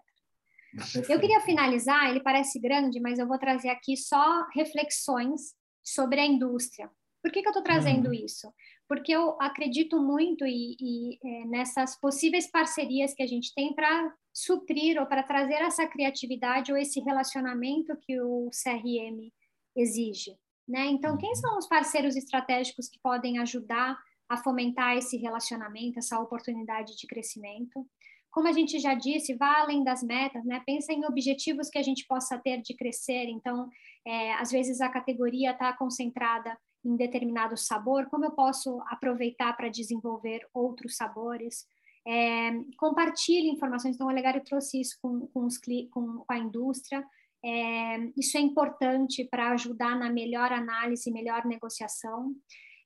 S3: Eu queria finalizar, ele parece grande, mas eu vou trazer aqui só reflexões sobre a indústria. Por que, que eu estou trazendo uhum. isso? Porque eu acredito muito e, e é, nessas possíveis parcerias que a gente tem para suprir ou para trazer essa criatividade ou esse relacionamento que o CRM exige. Né? Então, quem uhum. são os parceiros estratégicos que podem ajudar a fomentar esse relacionamento, essa oportunidade de crescimento. Como a gente já disse, vá além das metas, né? Pensa em objetivos que a gente possa ter de crescer. Então, é, às vezes a categoria está concentrada em determinado sabor, como eu posso aproveitar para desenvolver outros sabores? É, compartilhe informações. Então, o Olegário trouxe isso com, com, os, com, com a indústria. É, isso é importante para ajudar na melhor análise, melhor negociação.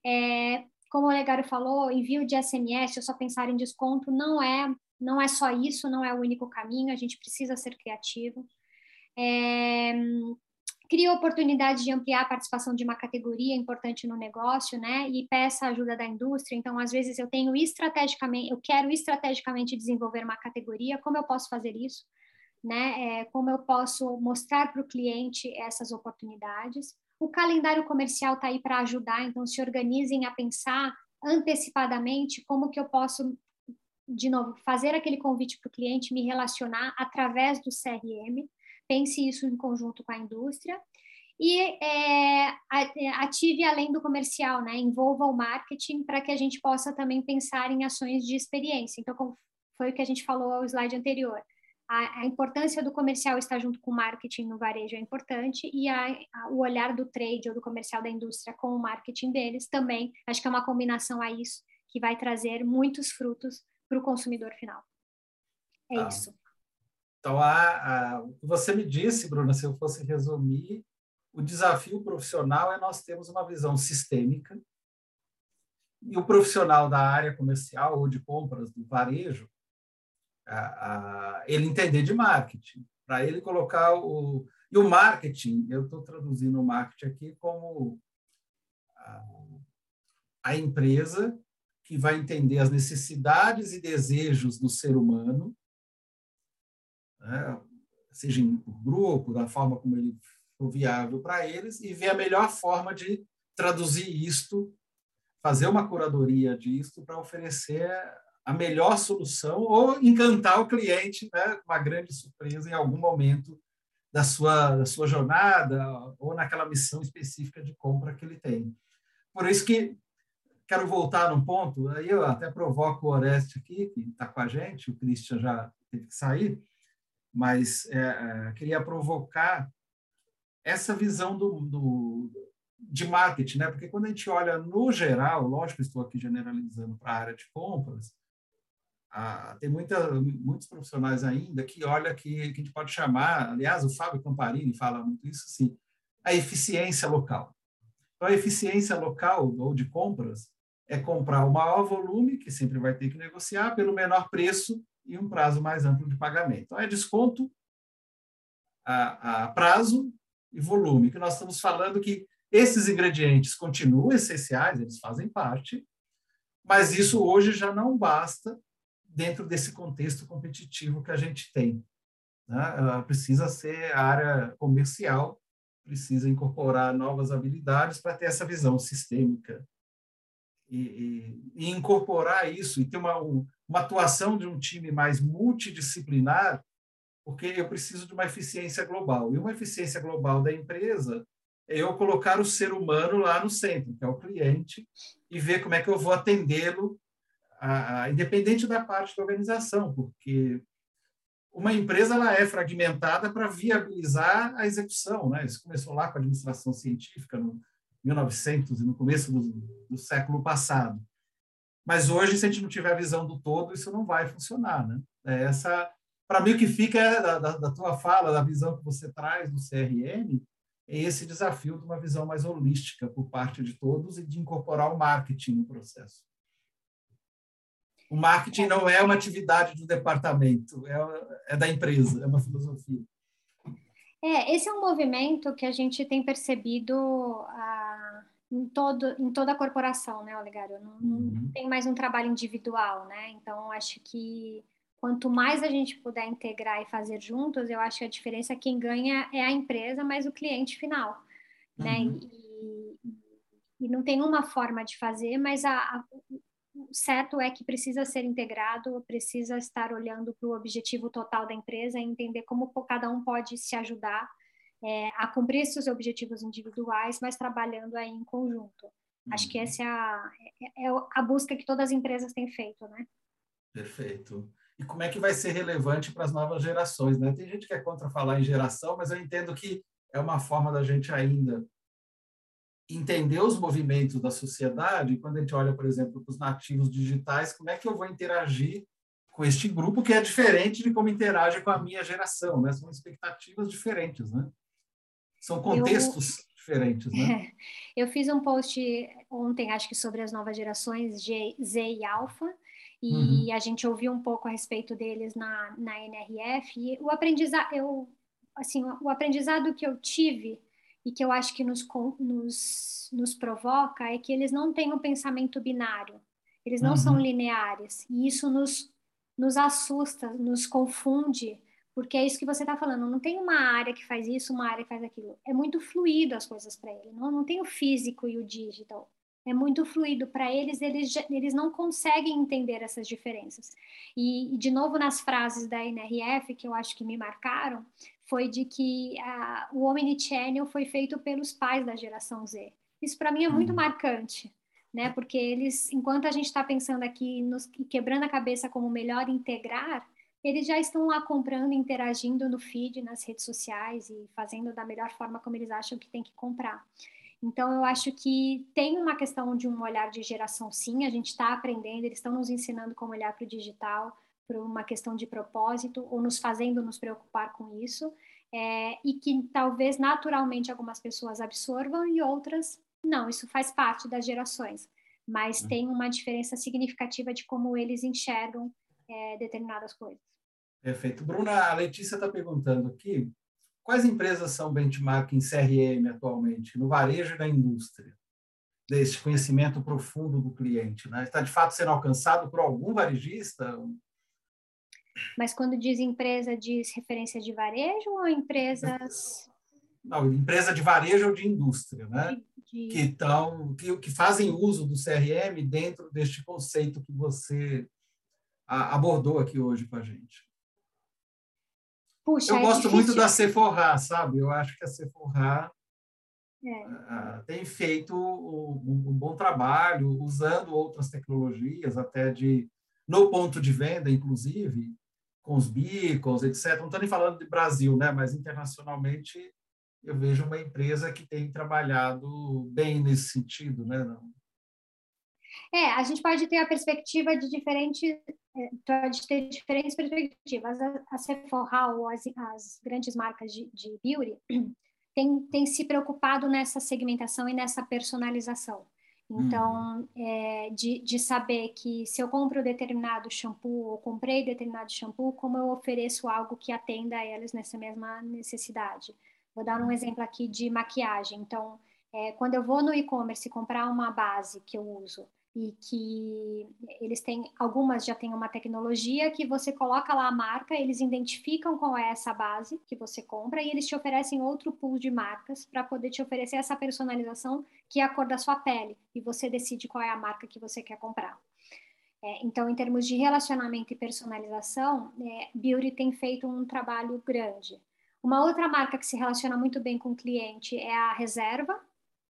S3: É, como o Legário falou, envio de SMS, eu só pensar em desconto, não é, não é só isso, não é o único caminho, a gente precisa ser criativo. É, cria oportunidade de ampliar a participação de uma categoria importante no negócio, né? E peça a ajuda da indústria. Então, às vezes eu tenho estrategicamente, eu quero estrategicamente desenvolver uma categoria, como eu posso fazer isso? Né? É, como eu posso mostrar para o cliente essas oportunidades? O calendário comercial está aí para ajudar, então se organizem a pensar antecipadamente como que eu posso, de novo, fazer aquele convite para o cliente, me relacionar através do CRM. Pense isso em conjunto com a indústria. E é, é, ative além do comercial, né? envolva o marketing para que a gente possa também pensar em ações de experiência. Então, como foi o que a gente falou no slide anterior a, a, importância do comercial estar junto com o marketing no varejo é importante e a, a, o olhar do trade ou do comercial da indústria com o marketing deles também, acho que é uma combinação a isso que vai trazer muitos frutos para o consumidor final. É ah. isso.
S2: Então, a, você me disse, Bruna, se eu fosse resumir, o desafio profissional é nós termos uma visão sistêmica e o profissional da área comercial ou de compras do varejo a, a, ele entender de marketing, para ele colocar o. E o marketing, eu estou traduzindo o marketing aqui como a, a empresa que vai entender as necessidades e desejos do ser humano, né? seja em grupo, da forma como ele for viável para eles, e ver a melhor forma de traduzir isto, fazer uma curadoria disto para oferecer a melhor solução ou encantar o cliente, né, uma grande surpresa em algum momento da sua, da sua jornada ou naquela missão específica de compra que ele tem. Por isso que quero voltar num ponto, aí eu até provoco o Oreste aqui, que está com a gente, o Christian já teve que sair, mas é, é, queria provocar essa visão do, do, de marketing, né? porque quando a gente olha no geral, lógico, estou aqui generalizando para a área de compras, ah, tem muita, muitos profissionais ainda que olha que, que a gente pode chamar, aliás, o Fábio Camparini fala muito isso, sim, a eficiência local. Então, a eficiência local ou de compras é comprar o maior volume, que sempre vai ter que negociar, pelo menor preço e um prazo mais amplo de pagamento. Então, é desconto a, a prazo e volume, que nós estamos falando que esses ingredientes continuam essenciais, eles fazem parte, mas isso hoje já não basta dentro desse contexto competitivo que a gente tem. Né? Precisa ser a área comercial, precisa incorporar novas habilidades para ter essa visão sistêmica e, e, e incorporar isso e ter uma, uma atuação de um time mais multidisciplinar, porque eu preciso de uma eficiência global. E uma eficiência global da empresa é eu colocar o ser humano lá no centro, que é o cliente, e ver como é que eu vou atendê-lo a, a, independente da parte da organização, porque uma empresa ela é fragmentada para viabilizar a execução. Né? Isso começou lá com a administração científica, no 1900 e no começo do, do século passado. Mas hoje, se a gente não tiver a visão do todo, isso não vai funcionar. Né? É essa, para mim, o que fica é da, da, da, tua fala, da visão que você traz do CRM, é esse desafio de uma visão mais holística por parte de todos e de incorporar o marketing no processo. O marketing não é uma atividade do departamento, é, é da empresa, é uma filosofia.
S3: É, esse é um movimento que a gente tem percebido ah, em, todo, em toda a corporação, né, Olegário? Não, não uhum. tem mais um trabalho individual, né? Então, acho que quanto mais a gente puder integrar e fazer juntos, eu acho que a diferença quem ganha é a empresa, mas o cliente final, né? uhum. né? E, e, não tem uma forma de fazer, mas a, a, certo é que precisa ser integrado, precisa estar olhando para o objetivo total da empresa e entender como cada um pode se ajudar é, a cumprir seus objetivos individuais, mas trabalhando aí em conjunto. Uhum. Acho que uhum. essa é a, é, é a busca que todas as empresas têm feito, né?
S2: Perfeito. E como é que vai ser relevante para as novas gerações, né? Tem gente que é contra falar em geração, mas eu entendo que é uma forma da gente ainda entender os movimentos da sociedade, quando a gente olha, por exemplo, para os nativos digitais, como é que eu vou interagir com este grupo que é diferente de como interage com a minha geração, né? São expectativas diferentes, né? São contextos eu, diferentes, né?
S3: Eu fiz um post ontem, acho que sobre as novas gerações G, Z e Alpha, e uhum. a gente ouviu um pouco a respeito deles na, na NRF, e o aprendizado, eu, assim, o aprendizado que eu tive e que eu acho que nos, nos, nos provoca é que eles não têm um pensamento binário, eles não uhum. são lineares, e isso nos, nos assusta, nos confunde, porque é isso que você está falando, não tem uma área que faz isso, uma área que faz aquilo, é muito fluido as coisas para ele, não, não tem o físico e o digital, é muito fluido. Para eles, eles, eles não conseguem entender essas diferenças. E, e, de novo, nas frases da NRF, que eu acho que me marcaram, foi de que uh, o Omnichannel foi feito pelos pais da geração Z. Isso para mim é muito uhum. marcante, né? Porque eles, enquanto a gente está pensando aqui, nos, quebrando a cabeça como melhor integrar, eles já estão lá comprando, interagindo no feed, nas redes sociais e fazendo da melhor forma como eles acham que tem que comprar. Então, eu acho que tem uma questão de um olhar de geração, sim, a gente está aprendendo, eles estão nos ensinando como olhar para o digital, por uma questão de propósito ou nos fazendo nos preocupar com isso, é, e que talvez naturalmente algumas pessoas absorvam e outras não, isso faz parte das gerações, mas uhum. tem uma diferença significativa de como eles enxergam é, determinadas coisas.
S2: Perfeito. Bruna, a Letícia está perguntando aqui, quais empresas são benchmark em CRM atualmente, no varejo e na indústria? Desse conhecimento profundo do cliente, né? Está de fato sendo alcançado por algum varejista?
S3: Mas quando diz empresa, diz referência de varejo ou empresas.
S2: Não, empresa de varejo ou de indústria, né? De... Que, tão, que, que fazem uso do CRM dentro deste conceito que você abordou aqui hoje com a gente.
S3: Puxa,
S2: eu
S3: é
S2: gosto
S3: difícil.
S2: muito da Sephora, sabe? Eu acho que a Sephora
S3: É.
S2: uh, tem feito um, um, bom trabalho usando outras tecnologias, até de no ponto de venda, inclusive, com os beacons, etc. Não estou nem falando de Brasil, né? Mas internacionalmente eu vejo uma empresa que tem trabalhado bem nesse sentido, né?
S3: É, a gente pode ter a perspectiva de diferentes, pode ter diferentes perspectivas. A Sephora ou as, as grandes marcas de, de beauty têm, têm se preocupado nessa segmentação e nessa personalização. Então, uhum. é, de, de saber que se eu compro determinado shampoo ou comprei determinado shampoo, como eu ofereço algo que atenda a elas nessa mesma necessidade. Vou dar um exemplo aqui de maquiagem. Então, é, quando eu vou no e-commerce comprar uma base que eu uso, e que eles têm algumas já têm uma tecnologia que você coloca lá a marca, eles identificam qual é essa base que você compra e eles te oferecem outro pool de marcas para poder te oferecer essa personalização que é a cor da sua pele e você decide qual é a marca que você quer comprar. É, então, em termos de relacionamento e personalização, é, Beauty tem feito um trabalho grande. Uma outra marca que se relaciona muito bem com o cliente é a Reserva,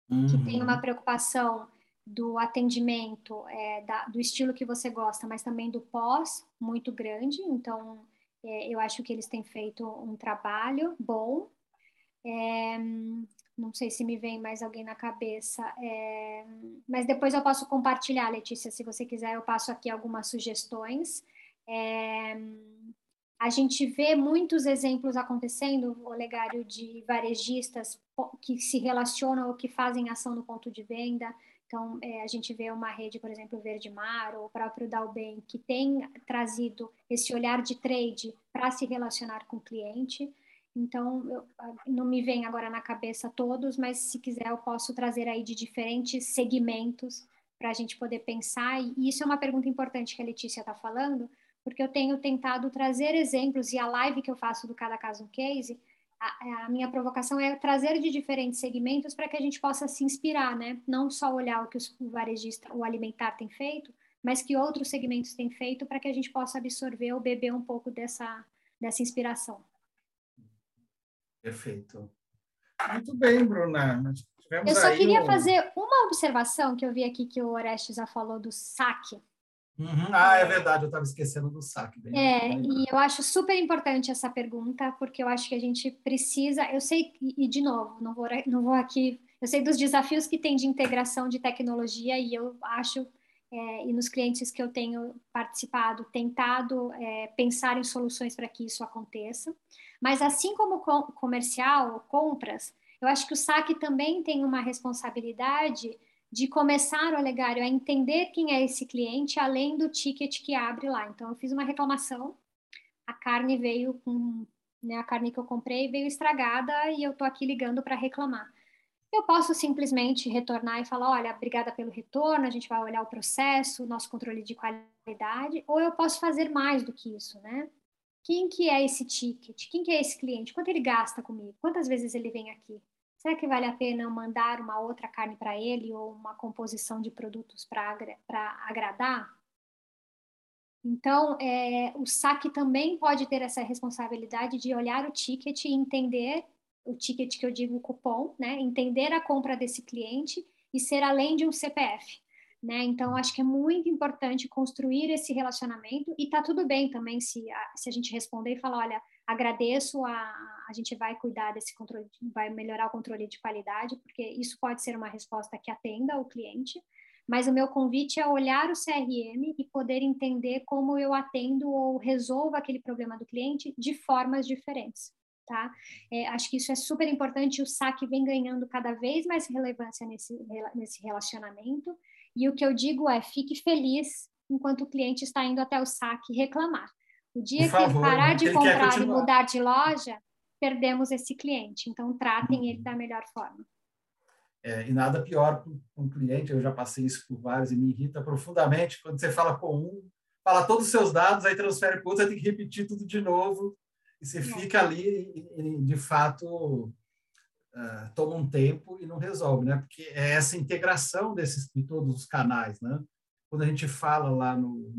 S3: uhum. que tem uma preocupação do atendimento, é, da, do estilo que você gosta, mas também do pós muito grande. Então, é, eu acho que eles têm feito um trabalho bom. É, não sei se me vem mais alguém na cabeça, é, mas depois eu posso compartilhar, Letícia, se você quiser, eu passo aqui algumas sugestões. É, a gente vê muitos exemplos acontecendo, Olegário, de varejistas que se relacionam ou que fazem ação no ponto de venda. Então, é, a gente vê uma rede, por exemplo, Verde Mar ou o próprio Dalben, que tem trazido esse olhar de trade para se relacionar com o cliente. Então, eu, não me vem agora na cabeça todos, mas se quiser eu posso trazer aí de diferentes segmentos para a gente poder pensar. E isso é uma pergunta importante que a Letícia está falando, porque eu tenho tentado trazer exemplos e a live que eu faço do Cada Caso um Case a, a, minha provocação é trazer de diferentes segmentos para que a gente possa se inspirar, né? Não só olhar o que o varejista, o alimentar tem feito, mas que outros segmentos têm feito para que a gente possa absorver ou beber um pouco dessa, dessa inspiração.
S2: Perfeito. Muito bem, Bruna.
S3: eu só queria um... fazer uma observação que eu vi aqui que o Orestes já falou do saque.
S2: Uhum. Ah, é verdade, eu estava esquecendo do saque.
S3: Bem, é, bem e eu acho super importante essa pergunta, porque eu acho que a gente precisa. Eu sei, e de novo, não vou, não vou aqui. Eu sei dos desafios que tem de integração de tecnologia, e eu acho, é, e nos clientes que eu tenho participado, tentado é, pensar em soluções para que isso aconteça. Mas assim como comercial, compras, eu acho que o saque também tem uma responsabilidade de começar o Olegário a entender quem é esse cliente, além do ticket que abre lá. Então, eu fiz uma reclamação, a carne veio com, né, a carne que eu comprei veio estragada e eu estou aqui ligando para reclamar. Eu posso simplesmente retornar e falar, olha, obrigada pelo retorno, a gente vai olhar o processo, nosso controle de qualidade, ou eu posso fazer mais do que isso, né? Quem que é esse ticket? Quem que é esse cliente? Quanto ele gasta comigo? Quantas vezes ele vem aqui? Será que vale a pena mandar uma outra carne para ele ou uma composição de produtos para agradar? Então, é, o saque também pode ter essa responsabilidade de olhar o ticket e entender o ticket que eu digo o cupom, né? Entender a compra desse cliente e ser além de um CPF, né? Então, acho que é muito importante construir esse relacionamento e tá tudo bem também se a, se a gente responder e falar, olha, agradeço a a gente vai cuidar desse controle, vai melhorar o controle de qualidade, porque isso pode ser uma resposta que atenda o cliente, mas o meu convite é olhar o CRM e poder entender como eu atendo ou resolvo aquele problema do cliente de formas diferentes. Tá? É, acho que isso é super importante. O saque vem ganhando cada vez mais relevância nesse, nesse relacionamento. E o que eu digo é: fique feliz enquanto o cliente está indo até o saque reclamar. O dia favor, que parar de comprar e mudar de loja, perdemos esse cliente. Então, tratem ele da melhor forma.
S2: É, e nada pior para um cliente, eu já passei isso por vários e me irrita profundamente quando você fala com um, fala todos os seus dados, aí transfere para outro, você tem que repetir tudo de novo, e você é. fica ali e, e de fato, uh, toma um tempo e não resolve, né? Porque é essa integração desses, de todos os canais, né? Quando a gente fala lá no,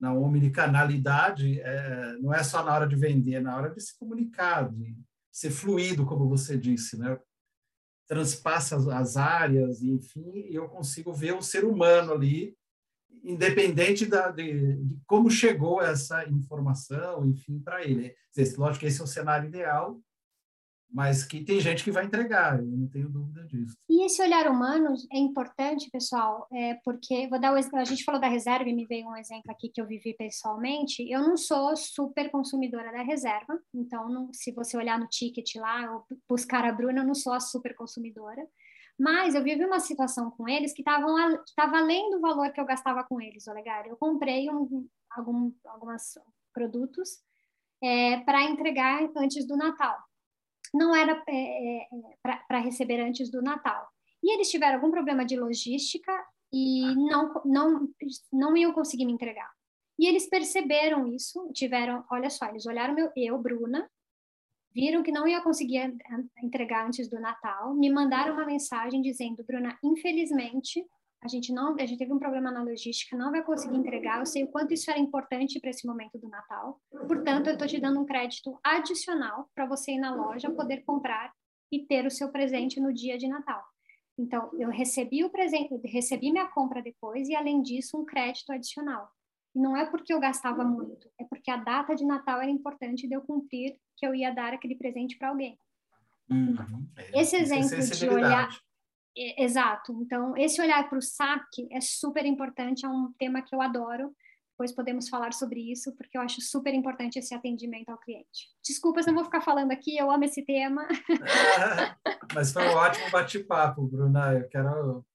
S2: na omnicanalidade, é, não é só na hora de vender, é na hora de se comunicar, de ser fluido, como você disse, né? transpassa as áreas, enfim, e eu consigo ver o ser humano ali, independente da, de, de como chegou essa informação, enfim, para ele. Lógico que esse é o cenário ideal, mas que tem gente que vai entregar, eu não tenho dúvida disso.
S3: E esse olhar humano é importante, pessoal, é porque vou dar o, a gente falou da reserva e me veio um exemplo aqui que eu vivi pessoalmente. Eu não sou super consumidora da reserva, então não, se você olhar no ticket lá ou buscar a Bruna, eu não sou a super consumidora. Mas eu vivi uma situação com eles que estava além do valor que eu gastava com eles, Olegar. Eu comprei um, alguns produtos é, para entregar antes do Natal não era é, é, para receber antes do Natal. E eles tiveram algum problema de logística e não, não, não iam conseguir me entregar. E eles perceberam isso, tiveram, olha só, eles olharam meu, eu, Bruna, viram que não ia conseguir entregar antes do Natal, me mandaram uma mensagem dizendo, Bruna, infelizmente a gente não, a gente teve um problema na logística, não vai conseguir entregar. Eu sei o quanto isso era importante para esse momento do Natal. Portanto, eu estou te dando um crédito adicional para você ir na loja, poder comprar e ter o seu presente no dia de Natal. Então, eu recebi o presente, recebi minha compra depois e, além disso, um crédito adicional. E não é porque eu gastava muito, é porque a data de Natal era importante de eu cumprir que eu ia dar aquele presente para alguém. Uhum. Esse é exemplo de olhar Exato. Então, esse olhar para o saque é super importante, é um tema que eu adoro. Depois podemos falar sobre isso, porque eu acho super importante esse atendimento ao cliente. Desculpas, não vou ficar falando aqui, eu amo esse tema.
S2: mas foi um ótimo bate-papo, Bruna. Eu quero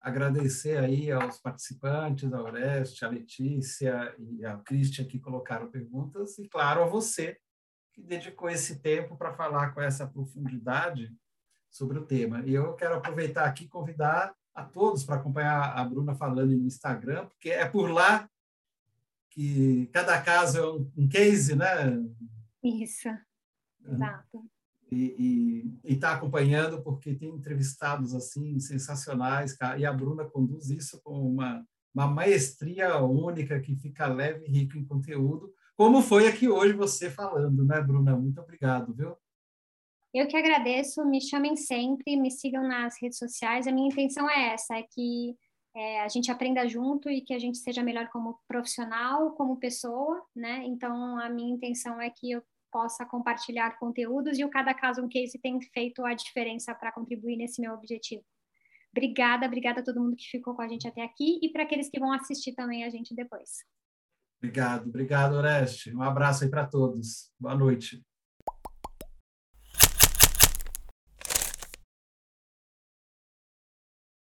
S2: agradecer aí aos participantes, a Oreste, a Letícia e a Cristian que colocaram perguntas, e claro, a você que dedicou esse tempo para falar com essa profundidade sobre o tema. E eu quero aproveitar aqui e convidar a todos para acompanhar a Bruna falando no Instagram, porque é por lá que cada caso é um, case, né?
S3: Isso, exato.
S2: E está acompanhando porque tem entrevistados assim sensacionais, e a Bruna conduz isso com uma, uma maestria única que fica leve e rico em conteúdo, como foi aqui hoje você falando, né, Bruna? Muito obrigado, viu?
S3: Eu que agradeço, me chamem sempre, me sigam nas redes sociais. A minha intenção é essa, é que é, a gente aprenda junto e que a gente seja melhor como profissional, como pessoa, né? Então, a minha intenção é que eu possa compartilhar conteúdos e o Cada Caso um Case tem feito a diferença para contribuir nesse meu objetivo. Obrigada, obrigada a todo mundo que ficou com a gente até aqui e para aqueles que vão assistir também a gente depois.
S2: Obrigado, obrigado, Oreste. Um abraço aí para todos. Boa noite.